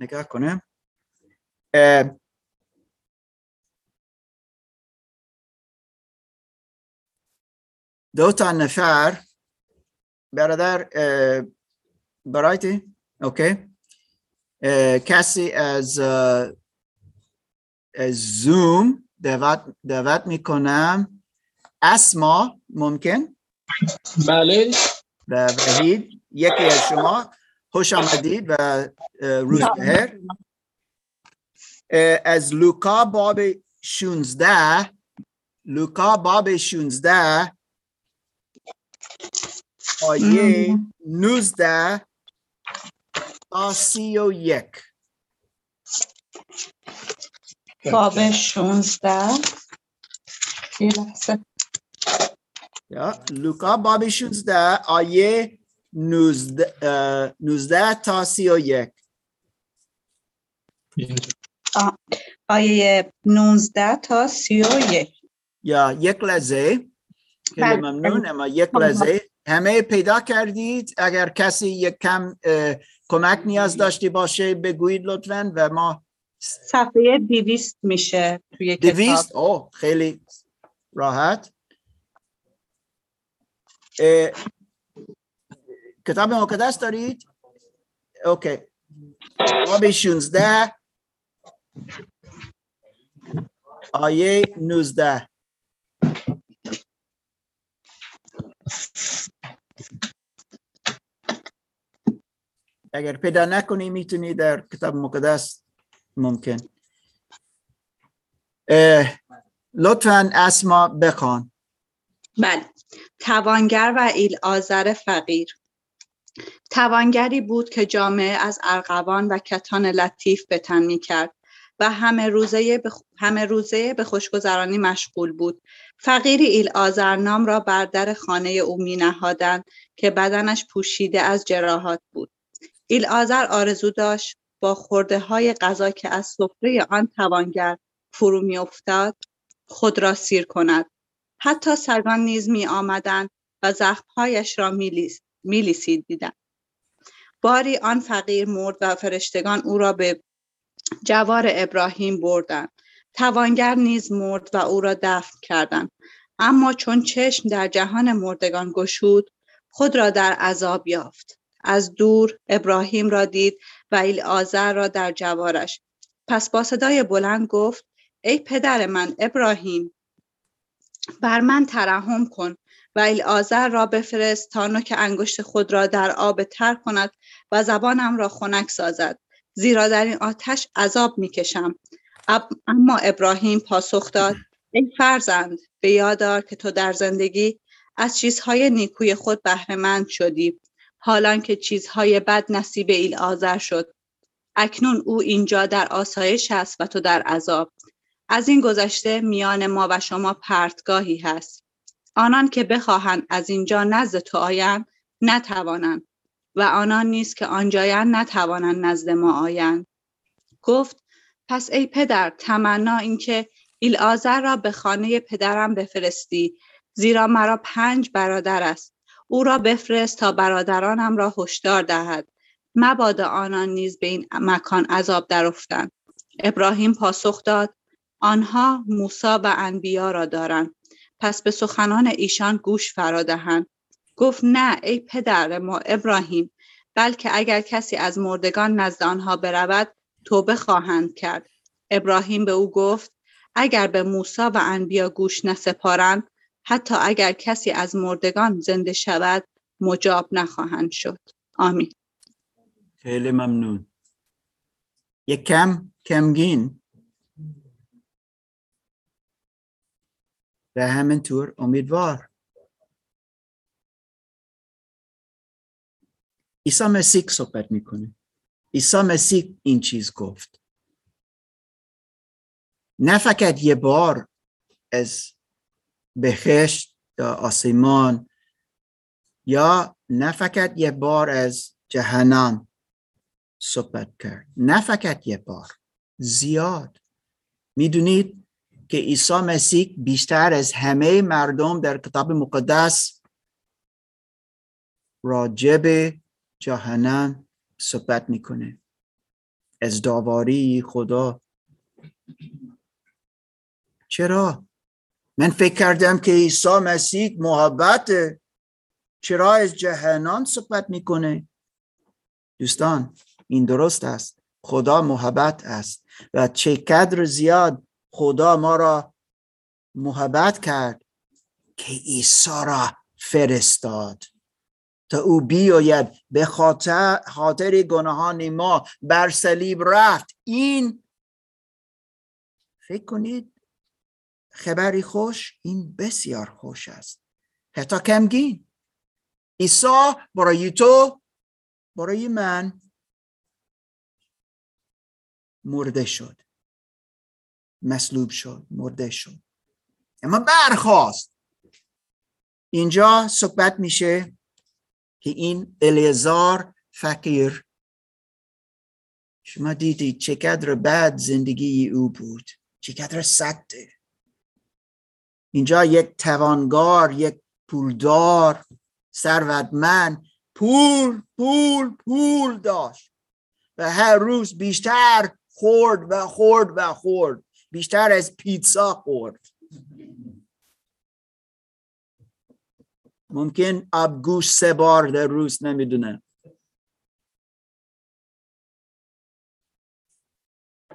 Speaker 1: نگاه کنم. دو تا نفر. برادر برایتی؟ اوکی. کسی از زوم دعوت دعوت می‌کنم. اسما ممکن؟
Speaker 4: بله.
Speaker 1: و وحید یکی از شما. خوش آمدید و روز بخیر. اه، از لوکا باب 16 لوکا باب 16 آیه 19 تا 31
Speaker 5: باب 16 یه لحظه.
Speaker 1: یا لوکا باب 16 آیه 19 اه، 19 تا 31
Speaker 5: آیه 19 تا 31
Speaker 1: یا یک لحظه. خیلی
Speaker 5: بله.
Speaker 1: ممنون اما یک لحظه. همه پیدا کردید؟ اگر کسی یک کم کمک نیاز داشتی باشه بگویید لطفا و ما
Speaker 5: صفحه 200 میشه توی کتاب.
Speaker 1: دویست؟ او خیلی راحت. کتاب مقدس دارید؟ اوکی. باب 16 آیه 19 اگر پیدا نکنی می‌تونی در کتاب مقدس ممکن. لطفا اسما بخوان.
Speaker 5: بله. توانگر و ایل آذر فقیر. توانگری بود که جامعه از ارغوان و کتان لطیف به تن می کرد و همه روزه به, همه روزه به خوشگذرانی مشغول بود. فقیری ایل آذر نام را بر در خانه او می نهادند که بدنش پوشیده از جراحات بود. ایل آذر آرزو داشت با خورده های غذا که از سفره آن توانگر فرو می افتاد خود را سیر کند. حتی سگان نیز می آمدند و زخمهایش را می لیسیدیدند باری آن فقیر مرد و فرشتگان او را به جوار ابراهیم بردند. توانگر نیز مرد و او را دفن کردند. اما چون چشم در جهان مردگان گشود خود را در عذاب یافت. از دور ابراهیم را دید و ایل آذر را در جوارش. پس با صدای بلند گفت ای پدر من ابراهیم بر من ترحم کن و العازر را بفرست تا نوک انگشت خود را در آب تر کند و زبانم را خنک سازد. زیرا در این آتش عذاب می‌کشم اما ابراهیم پاسخ داد ای فرزند به یادار که تو در زندگی از چیزهای نیکوی خود بهرهمند شدی. حالان که چیزهای بد نصیب ایل آذر شد. اکنون او اینجا در آسایش است و تو در عذاب. از این گذشته میان ما و شما پرتگاهی هست. آنان که بخواهند از اینجا نزد تو آیند نتوانند و آنان نیست که آنجایند نتوانند نزد ما آیند. گفت پس ای پدر تمنا اینکه آذر را به خانه پدرم بفرستی زیرا مرا پنج برادر است. او را بفرست تا برادرانم را هشدار دهد. مبادا آنان نیز به این مکان عذاب درافتند. ابراهیم پاسخ داد آنها موسی و انبیا را دارند. پس به سخنان ایشان گوش فرا دهند. گفت نه ای پدر ما ابراهیم بلکه اگر کسی از مردگان نزد آنها برود توبه خواهند کرد. ابراهیم به او گفت اگر به موسی و انبیا گوش نسپارند حتی اگر کسی از مردگان زنده شود مجاب نخواهند شد. آمین.
Speaker 1: خیلی ممنون. یک کم کمگین. و همینطور امیدوار. عیسی مسیح صحبت می‌کنه. عیسی مسیح این چیز گفت. نه فقط یه بار از بهشت یا آسمان یا نه فقط یه بار از جهنم صحبت کرد. نه فقط یه بار زیاد. می‌دونید که عیسی مسیح بیشتر از همه مردم در کتاب مقدس راجب جهنم صحبت می‌کنه. از داواری خدا. چرا؟ من فکر کردم که عیسی مسیح محبت چرا از جهنم صحبت می‌کنه. دوستان این درست است. خدا محبت است و چه قدر زیاد خدا ما را محبت کرد که عیسی را فرستاد. تا او بیاید به خاطر, خاطر گناهان ما بر صلیب رفت. این فکر کنید خبری خوش این بسیار خوش است. حتی کمگین. عیسی برای تو برای من مرده شد. مسلوب شد مرده شد. اما برخواست اینجا صحبت میشه که این الیزار فقیر شما دیدید چقدر بد زندگی او بود. چقدر سخته. اینجا یک توانگار یک پولدار ثروتمند. پول پول پول داشت. و هر روز بیشتر خورد و خورد و خورد. بیشتر از پیتزا خورد. ممکن آبگوش سه بار در روز نمی‌دونه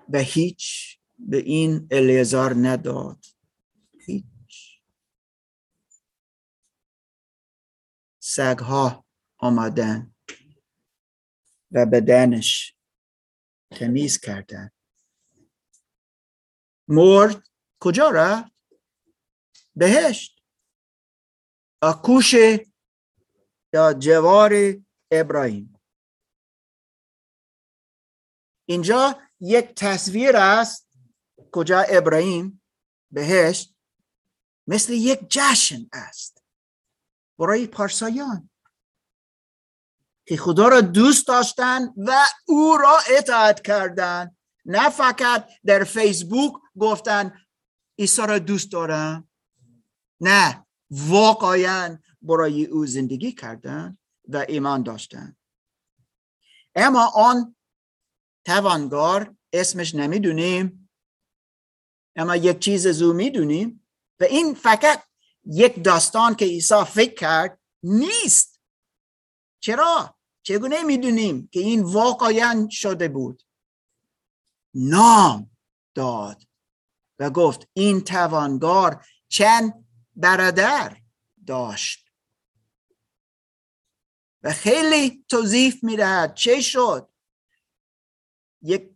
Speaker 1: به هیچ به این الیزار نداد. سگها آمدن و بدنش تمیز کردن. مرد کجا رفت؟ بهشت. آکوش یا جوار ابراهیم. اینجا یک تصویر است. کجا؟ ابراهیم. بهشت. مثل یک جشن است. برای پارسایان. که خدا را دوست داشتن و او را اطاعت کردن. نه فقط در فیسبوک گفتن عیسی را دوست دارم. نه واقعا برای او زندگی کردن و ایمان داشتن. اما آن توانگار اسمش نمی‌دونیم. اما یک چیز از او می‌دونیم. و این فقط یک داستان که عیسی فکر کرد نیست. چرا؟ چگونه می‌دونیم که این واقعا شده بود؟ نام داد و گفت این توانگار چند برادر داشت. و خیلی توضیف می‌دهد چه شد. یک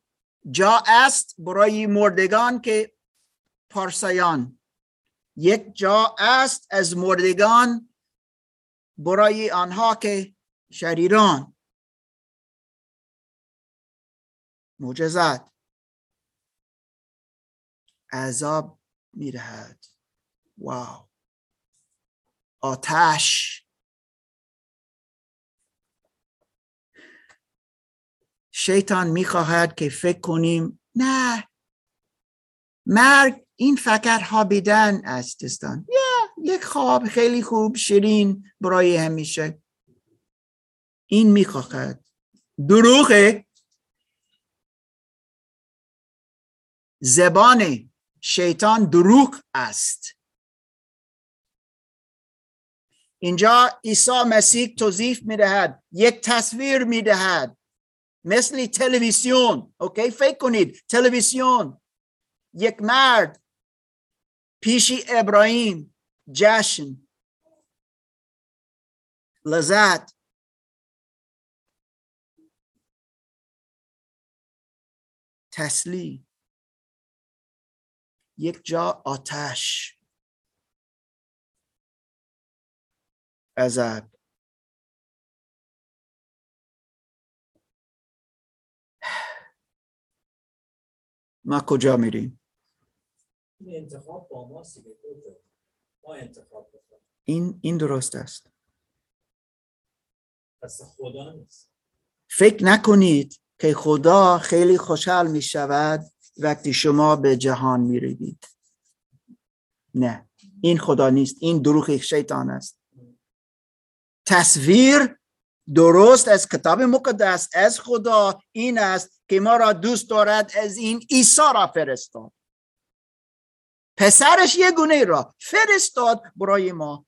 Speaker 1: جا است برای مردگان که پارسایان یک جا است از مردگان برای آنها که شریران. معجزات. عذاب می‌دهد واو. آتش. شیطان می‌خواهد که فکر کنیم نه. مرگ این فقط خوابیدن است دوستان. یا یک خواب خیلی خوب شیرین برای همیشه. این می‌خواهد. دروغه. زبان شیطان دروغ است. اینجا عیسی مسیح توضیح می‌دهد یک تصویر می‌دهد مثل تلویزیون. اوکی؟ فکر کنید تلویزیون. یک مرد پیش ابراهیم جشن لذت. تسلی یک جا آتش. عذاب ما کجا میریم؟
Speaker 2: این انتخاب با ما ما انتخاب بکنیم
Speaker 1: این این درست است.
Speaker 2: پس خدا نیست.
Speaker 1: فکر نکنید که خدا خیلی خوشحال می شود وقتی شما به جهان می روید. نه این خدا نیست. این دروغ شیطان است. تصویر درست از کتاب مقدس از خدا این است که ما را دوست دارد از این عیسی را فرستاد. پسرش یه گونه را فرستاد برای ما.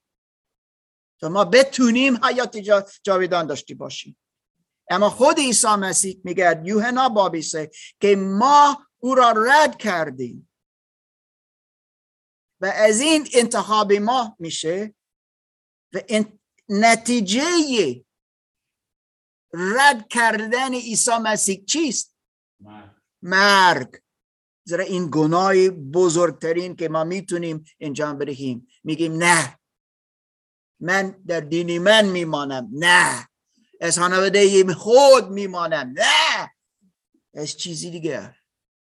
Speaker 1: تا ما بتونیم حیات جا جاویدان داشتی باشیم. اما خود عیسی مسیح میگه یوحنا بابی سه که ما او را رد کردیم. و از این انتخاب ما میشه و نتیجه رد کردن عیسی مسیح چیست؟ مرگ. زیرا این گناه بزرگترین که ما می‌تونیم انجام بدهیم. میگیم نه. من در دینی من میمانم. نه. از خانواده خود میمانم. نه. از چیزی دیگه.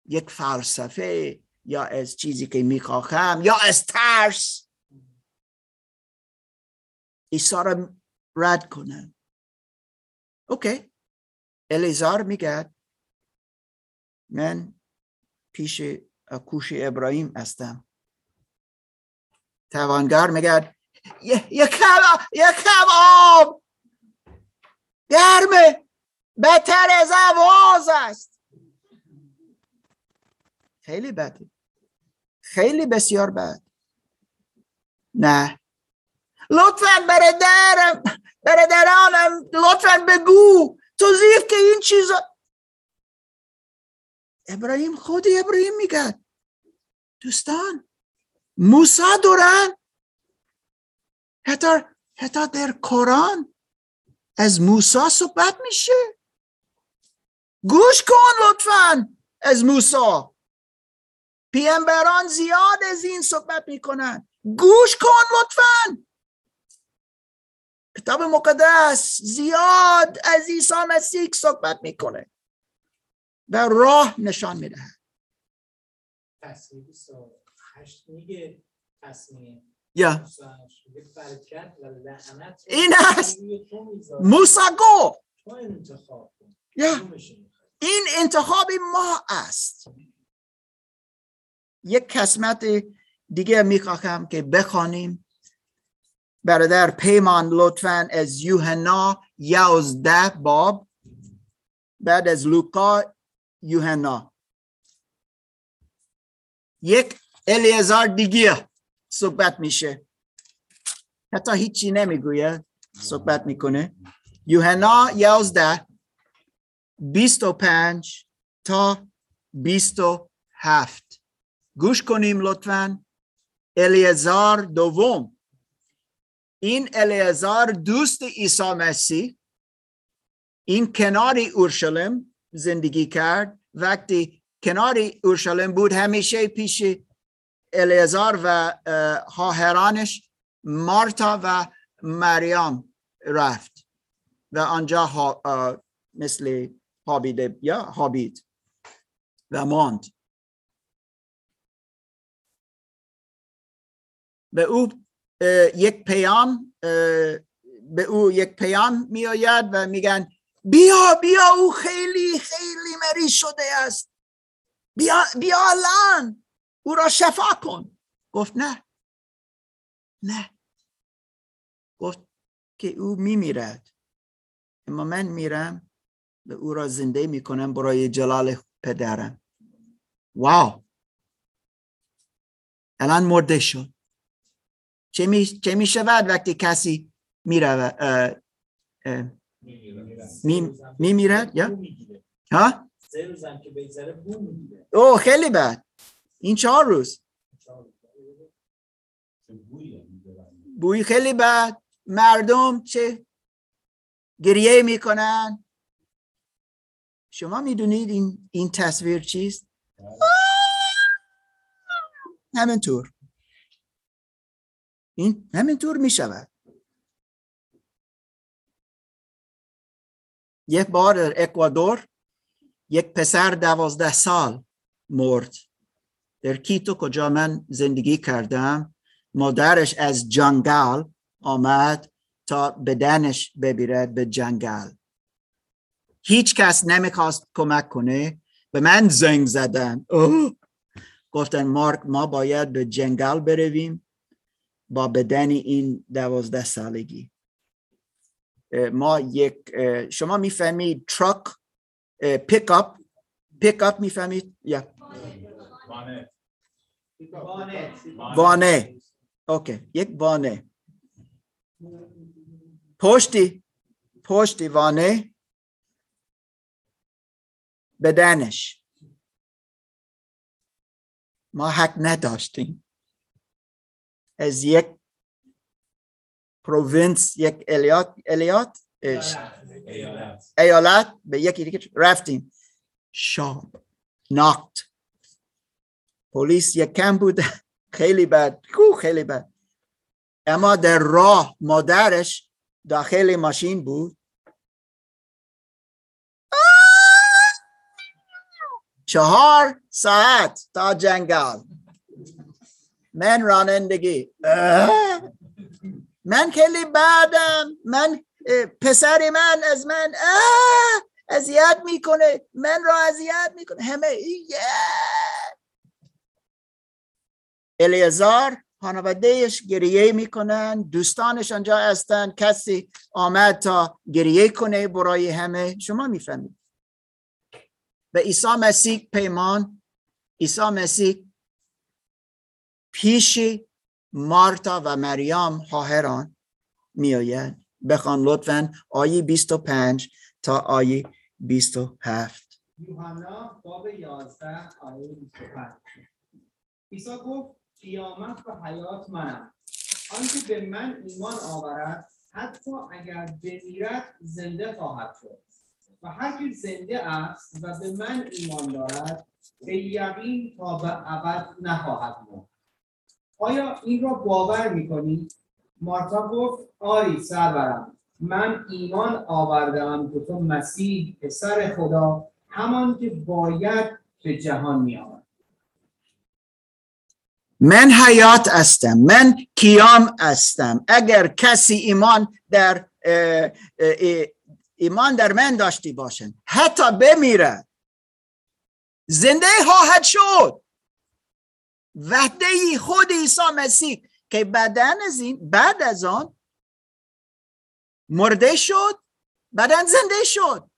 Speaker 1: یک فلسفه یا از چیزی که می‌خواهم یا از ترس. عیسی را رد کنم. اوکی. الیزار میگه من پیش کوش ابراهیم هستم. توانگر میگه یک کم آب گرمه! بهتر از آواز است! خیلی بده خیلی بسیار بد. نه. لطفا برادرم برادرانم لطفا بگو توضیح که این چیزا ابراهیم خود ابراهیم میگه. دوستان موسا دوران. حتی حتی در قرآن از موسا صحبت میشه. گوش کن لطفا از موسا پیامبران زیاد از این صحبت می‌کنن. گوش کن لطفا. کتاب مقدس زیاد از عیسی مسیح صحبت می‌کنه. و راه نشان می‌دهد. یا. این است. موسا گو. این انتخاب ما است. یک قسمت دیگه می‌خواهم که بخوانیم. برادر پیمان لطفا از یوحنا یازده باب. بعد از لوقا یوحنا. یک الیازار دیگه صحبت میشه. حتی هیچی نمی‌گوید صحبت می‌کنه. یوحنا یازده بیست و پنج تا بیست و هفت. گوش کنیم لطفا. الیازار دوم. این الیازار دوست عیسی مسیح. این کنار اورشلیم. زندگی کرد. وقتی کنار اورشلیم بود همیشه پیش الیزار و اه، خواهرانش مارتا و مریم رفت و آنجا ها- مثل هابیده یا هابید و ماند. به او یک پیام به او یک پیام می آید و میگن بیا بیا او خیلی خیلی مریض شده است. بیا بیا الان. او را شفا کن. گفت نه. نه. گفت که او میمیرد. اما من میرم و او را زنده می‌کنم برای جلال پدرم. واو. الان مرده شد. چه می, چه می شود وقتی کسی می‌رود می میمیرد؟ یا؟ ها؟
Speaker 2: سه روزم که بگذره بو می‌گیره.
Speaker 1: او خیلی بد. این چهار روز. بوی خیلی بد. مردم چه گریه می‌کنن؟ شما می‌دونید این این تصویر چیست؟ همینطور. این همینطور می‌شود. یک بار در اکوادور یک پسر دوازده سال مرد. در کیتو کجا من زندگی کردم؟ مادرش از جنگل آمد تا بدنش ببیرد به جنگل. هیچ کس نمی‌خواست کمک کنه. به من زنگ زدن. اوه. گفتن مارک ما باید به جنگل برویم با بدن این دوازده سالگی. ما یک شما می‌فهمید truck pickup pickup می‌فهمید یا وانت OK. یک وانت پشتی. پشتی وانه بدنش. ما حق نداشتیم. از یک پروینس یک الیات الیات اش- ایالت. به یکی دیگه رفتیم. شاب ناکت پلیس یک کم بود. [LAUGHS] خیلی بد. کو خیلی بد. اما در راه مادرش داخل ماشین بود. [LAUGHS] چهار ساعت تا جنگل. من رانندگی. [LAUGHS] من خیلی بعدم من پسر من از من اذیت می‌کنه من را اذیت می‌کنه. همه یه. الیازار خانوادهش گریه می‌کنن دوستانش آنجا هستن کسی آمد تا گریه کنه برای همه. شما می‌فهمید. و عیسی مسیح پیمان عیسی مسیح پیش مارتا و مریم خواهران میآید. بخوان لطفا آیه 25 تا آیه 27
Speaker 4: یوحنا باب 11 آیه 25 عیسی گفت قیامت و حیات منم. آنکه به من ایمان آورد حتی اگر بمیرد زنده خواهد شد. و هر که زنده است و به من ایمان دارد به یقین تا به ابد نخواهد مرد. آیا این را باور می‌کنید مارتا گفت آری سرورم. من ایمان آوردم که تو مسیح پسر خدا همان که باید به جهان می آمد
Speaker 1: من حیات هستم من کیام هستم. اگر کسی ایمان در ایمان در من داشتی باشن حتی بمیره زنده خواهد شد. وحده خود عیسی مسیح که بعدن از این بعد از آن مرده شد بعدا زنده شد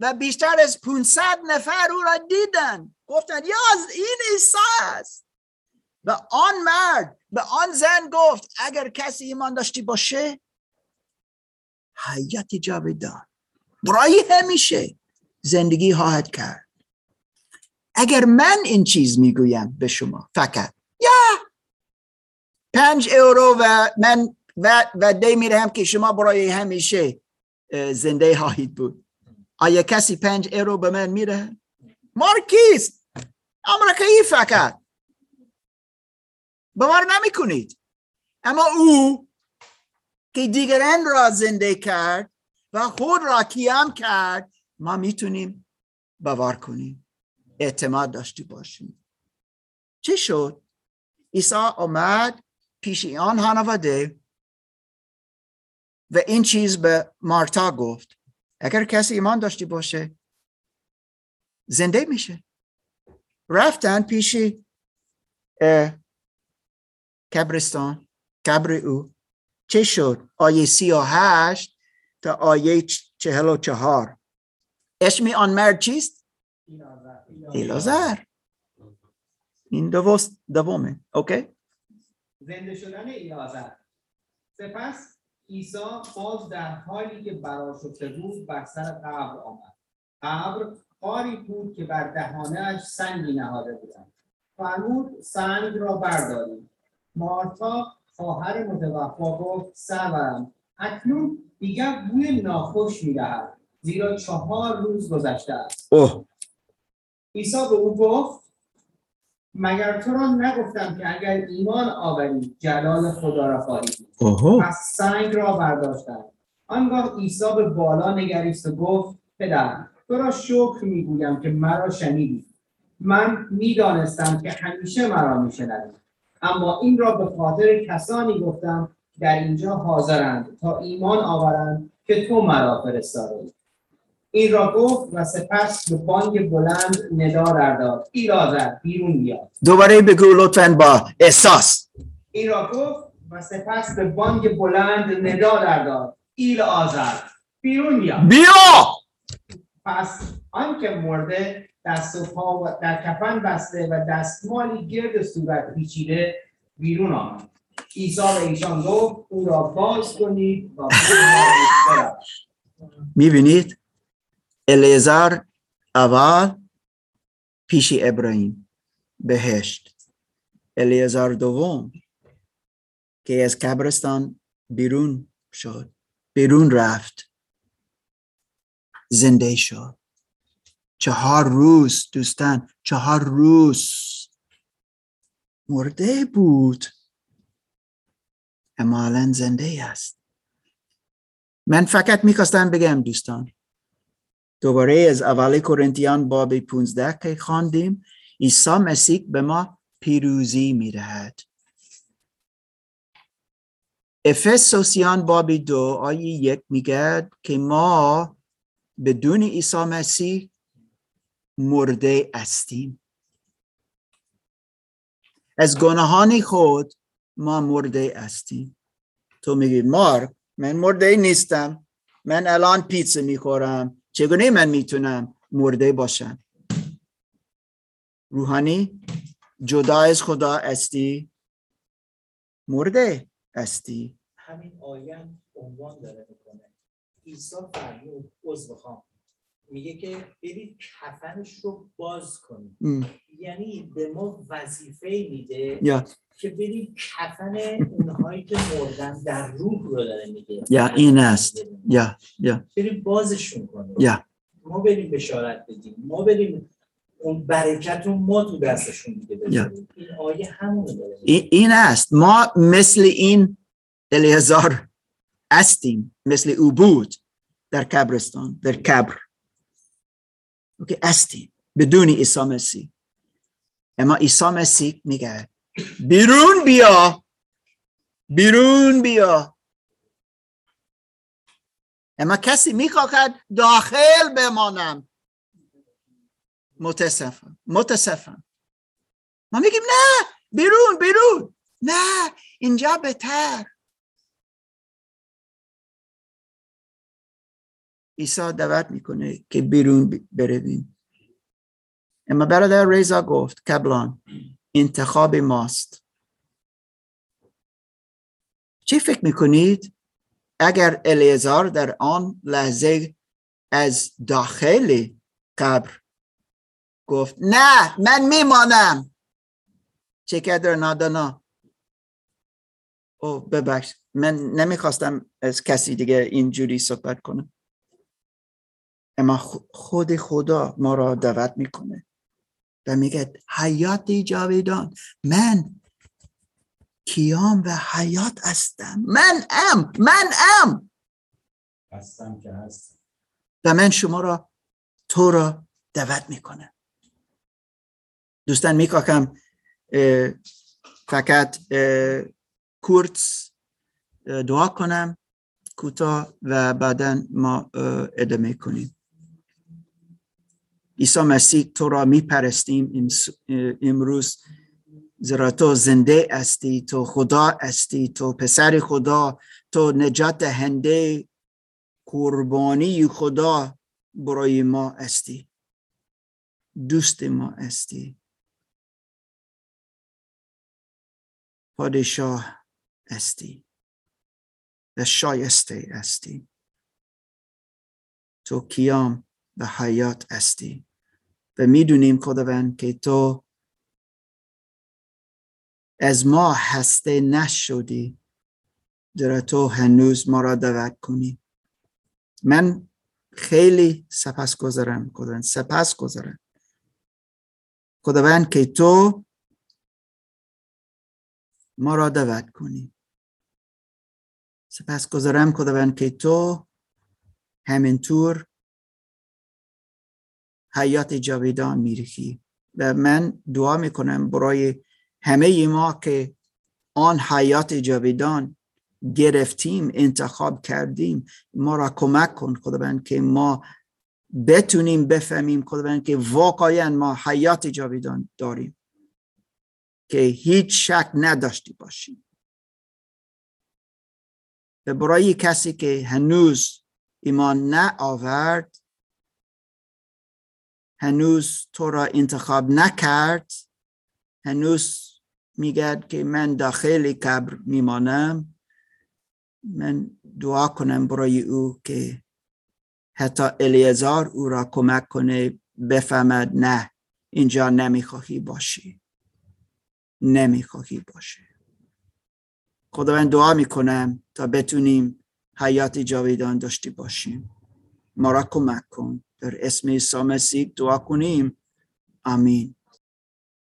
Speaker 1: و بیشتر از 500 نفر او را دیدن. گفتن یا از این عیسی است. و آن مرد به آن زن گفت اگر کسی ایمان داشتی باشه حیات جاودان برای همیشه زندگی خواهد کرد. اگر من این چیز می‌گویم به شما فقط یا پنج اورو و من و, و دی میرم که شما برای همیشه زنده خواهید بود. آیا کسی پنج اورو به من میره؟ مارکیست! امریکایی فقط. باور نمی کنید اما او که دیگران را زنده کرد و خود را کیام کرد ما می‌تونیم باور کنیم. اعتماد داشته باشیم. چه شد؟ عیسی آمد پیش آن خانواده و این چیز به مارتا گفت اگر کسی ایمان داشته باشه زنده میشه. رفتن پیش اه، قبرستان قبر او. چه شد؟ آیه سی و هشت تا آیه چهل و چهار. اسم آن مرد چیست؟ ایلازر این دوست دومه اوکی؟
Speaker 4: زنده شدن ایلازر سپس عیسی باز در حالی که براشفته بود بر سر قبر آمد. قبر قاری بود که بر دهانهاش سنگی نهاده بودند. فرمود سنگ را بردارید مارتا خواهر متوفا گفت سرورم اکنون دیگر بوی ناخوش می‌دهد زیرا چهار روز گذشته است.
Speaker 1: اوه.
Speaker 4: عیسی به او گفت مگر تو را نگفتم که اگر ایمان آوری جلال خدا را خواهی پس سنگ را برداشتند. آنگاه عیسی به بالا نگریست و گفت پدر تو را شکر می‌گویم که مرا شنیدی. من می‌دانستم که همیشه مرا میشنوی. اما این را به خاطر کسانی گفتم که در اینجا حاضرند تا ایمان آورند که تو مرا فرستاده این را گفت و سپس به بانگ بلند ندا در داد. ایلازر بیرون بیا
Speaker 1: دوباره بگو لطفا با احساس.
Speaker 4: این را گفت و سپس به بانگ بلند ندا در داد. ایل بیرون بیا
Speaker 1: بیا
Speaker 4: پس آنکه مرده دست و پا و در کفن بسته و دستمالی گرد صورت پیچیده بیرون آمد. عیسی به ایشان گفت او را باز کنید و.
Speaker 1: می‌بینید؟ الیزر اول پیش ابراهیم. بهشت. الیزر دوم که از قبرستان بیرون شد. بیرون رفت. زنده شد. چهار روز دوستان چهار روز. مرده بود. اما الان زنده است. من فقط می‌خواستم بگم دوستان دوباره از اول کرنتیان باب 15 که خواندیم عیسی مسیح به ما پیروزی می‌دهد. افسوسیان باب دو آیه یک میگه که ما بدون عیسی مسیح مرده استیم. از گناهان خود ما مرده استیم. تو میگی مارک من مرده نیستم. من الان پیتزا می‌خورم. چگونه من می‌تونم مرده باشم؟ روحانی جدا از خدا استی مرده استی
Speaker 2: همین آیه عنوان داره می‌کنه. عیسی فرمود عذر بخوام میگه که برید کفنش رو باز کنید
Speaker 1: ام،
Speaker 2: یعنی به ما وظیفه میده
Speaker 1: یا.
Speaker 2: که بریم کفن اونهایی که مردن در روح رو داره میگه.
Speaker 1: یا این است. یا یا.
Speaker 2: بریم بازشون کنیم
Speaker 1: یا.
Speaker 2: ما بریم بشارت بدیم. ما بریم اون برکت رو ما تو دستشون دیگه بذاریم. این آیه همونو داره میگه.
Speaker 1: ای- این است. ما مثل این الیازار استیم مثل او بود در قبرستان در قبر. اوکی استیم بدون عیسی مسیح. اما عیسی مسیح میگه بیرون بیا. بیرون بیا. اما کسی می‌خواهد داخل بمانم. متاسفم. متاسفم. ما میگیم نه. بیرون بیرون. نه. اینجا بهتر. عیسی دعوت می‌کنه که بیرون برویم. اما برادر ریزا گفت قبلان انتخاب ماست. چی فکر می‌کنید؟ اگر الیزار در آن لحظه از داخل قبر گفت نه من میمانم. چقدر نادانا. او ببخش من نمی‌خواستم از کسی دیگه اینجوری صحبت کنم. اما خود خدا ما را دعوت می‌کنه. و میگه حیات جاویدان من کیام و حیات هستم. من ام من ام.
Speaker 2: هستم که هستم.
Speaker 1: و من شما را تو را دعوت می‌کنم. دوستان میکاکم فقط کورتس دعا کنم کوتاه و بعدا ما ادامه کنیم. عیسی مسیح تو را میپرستیم. امروز زیرا تو زنده هستی تو خدا هستی تو پسر خدا تو نجات دهنده قربانی خدا برای ما هستی. دوست ما هستی. پادشاه هستی. و شایسته هستی. تو کیام و حیات هستی. و می‌دونیم خداوند که تو از ما هسته نشدی. در تو هنوز ما را دعوت کنی. من خیلی سپس گذارم خداوند سپس گذارم. خداوند که تو ما را دعوت کنی. سپس گذارم خداوند که تو همینطور حیات جاویدان میریخی. و من دعا می‌کنم برای همه ما که آن حیات جاویدان گرفتیم انتخاب کردیم. ما را کمک کن خداوند که ما بتونیم بفهمیم خداوند که واقعا ما حیات جاویدان داریم. که هیچ شک نداشتی باشیم. و برای کسی که هنوز ایمان نآورد هنوز تو را انتخاب نکرد. هنوز میگد که من داخل قبر میمانم. من دعا کنم برای او که حتی الیازار او را کمک کنه بفهمد نه اینجا نمی‌خواهی باشی. نمی‌خواهی باشی. خداوند دعا می‌کنم تا بتونیم حیات جاویدان داشته باشیم. ما را کمک کن. در اسم عیسی مسیح دعا کنیم. آمین.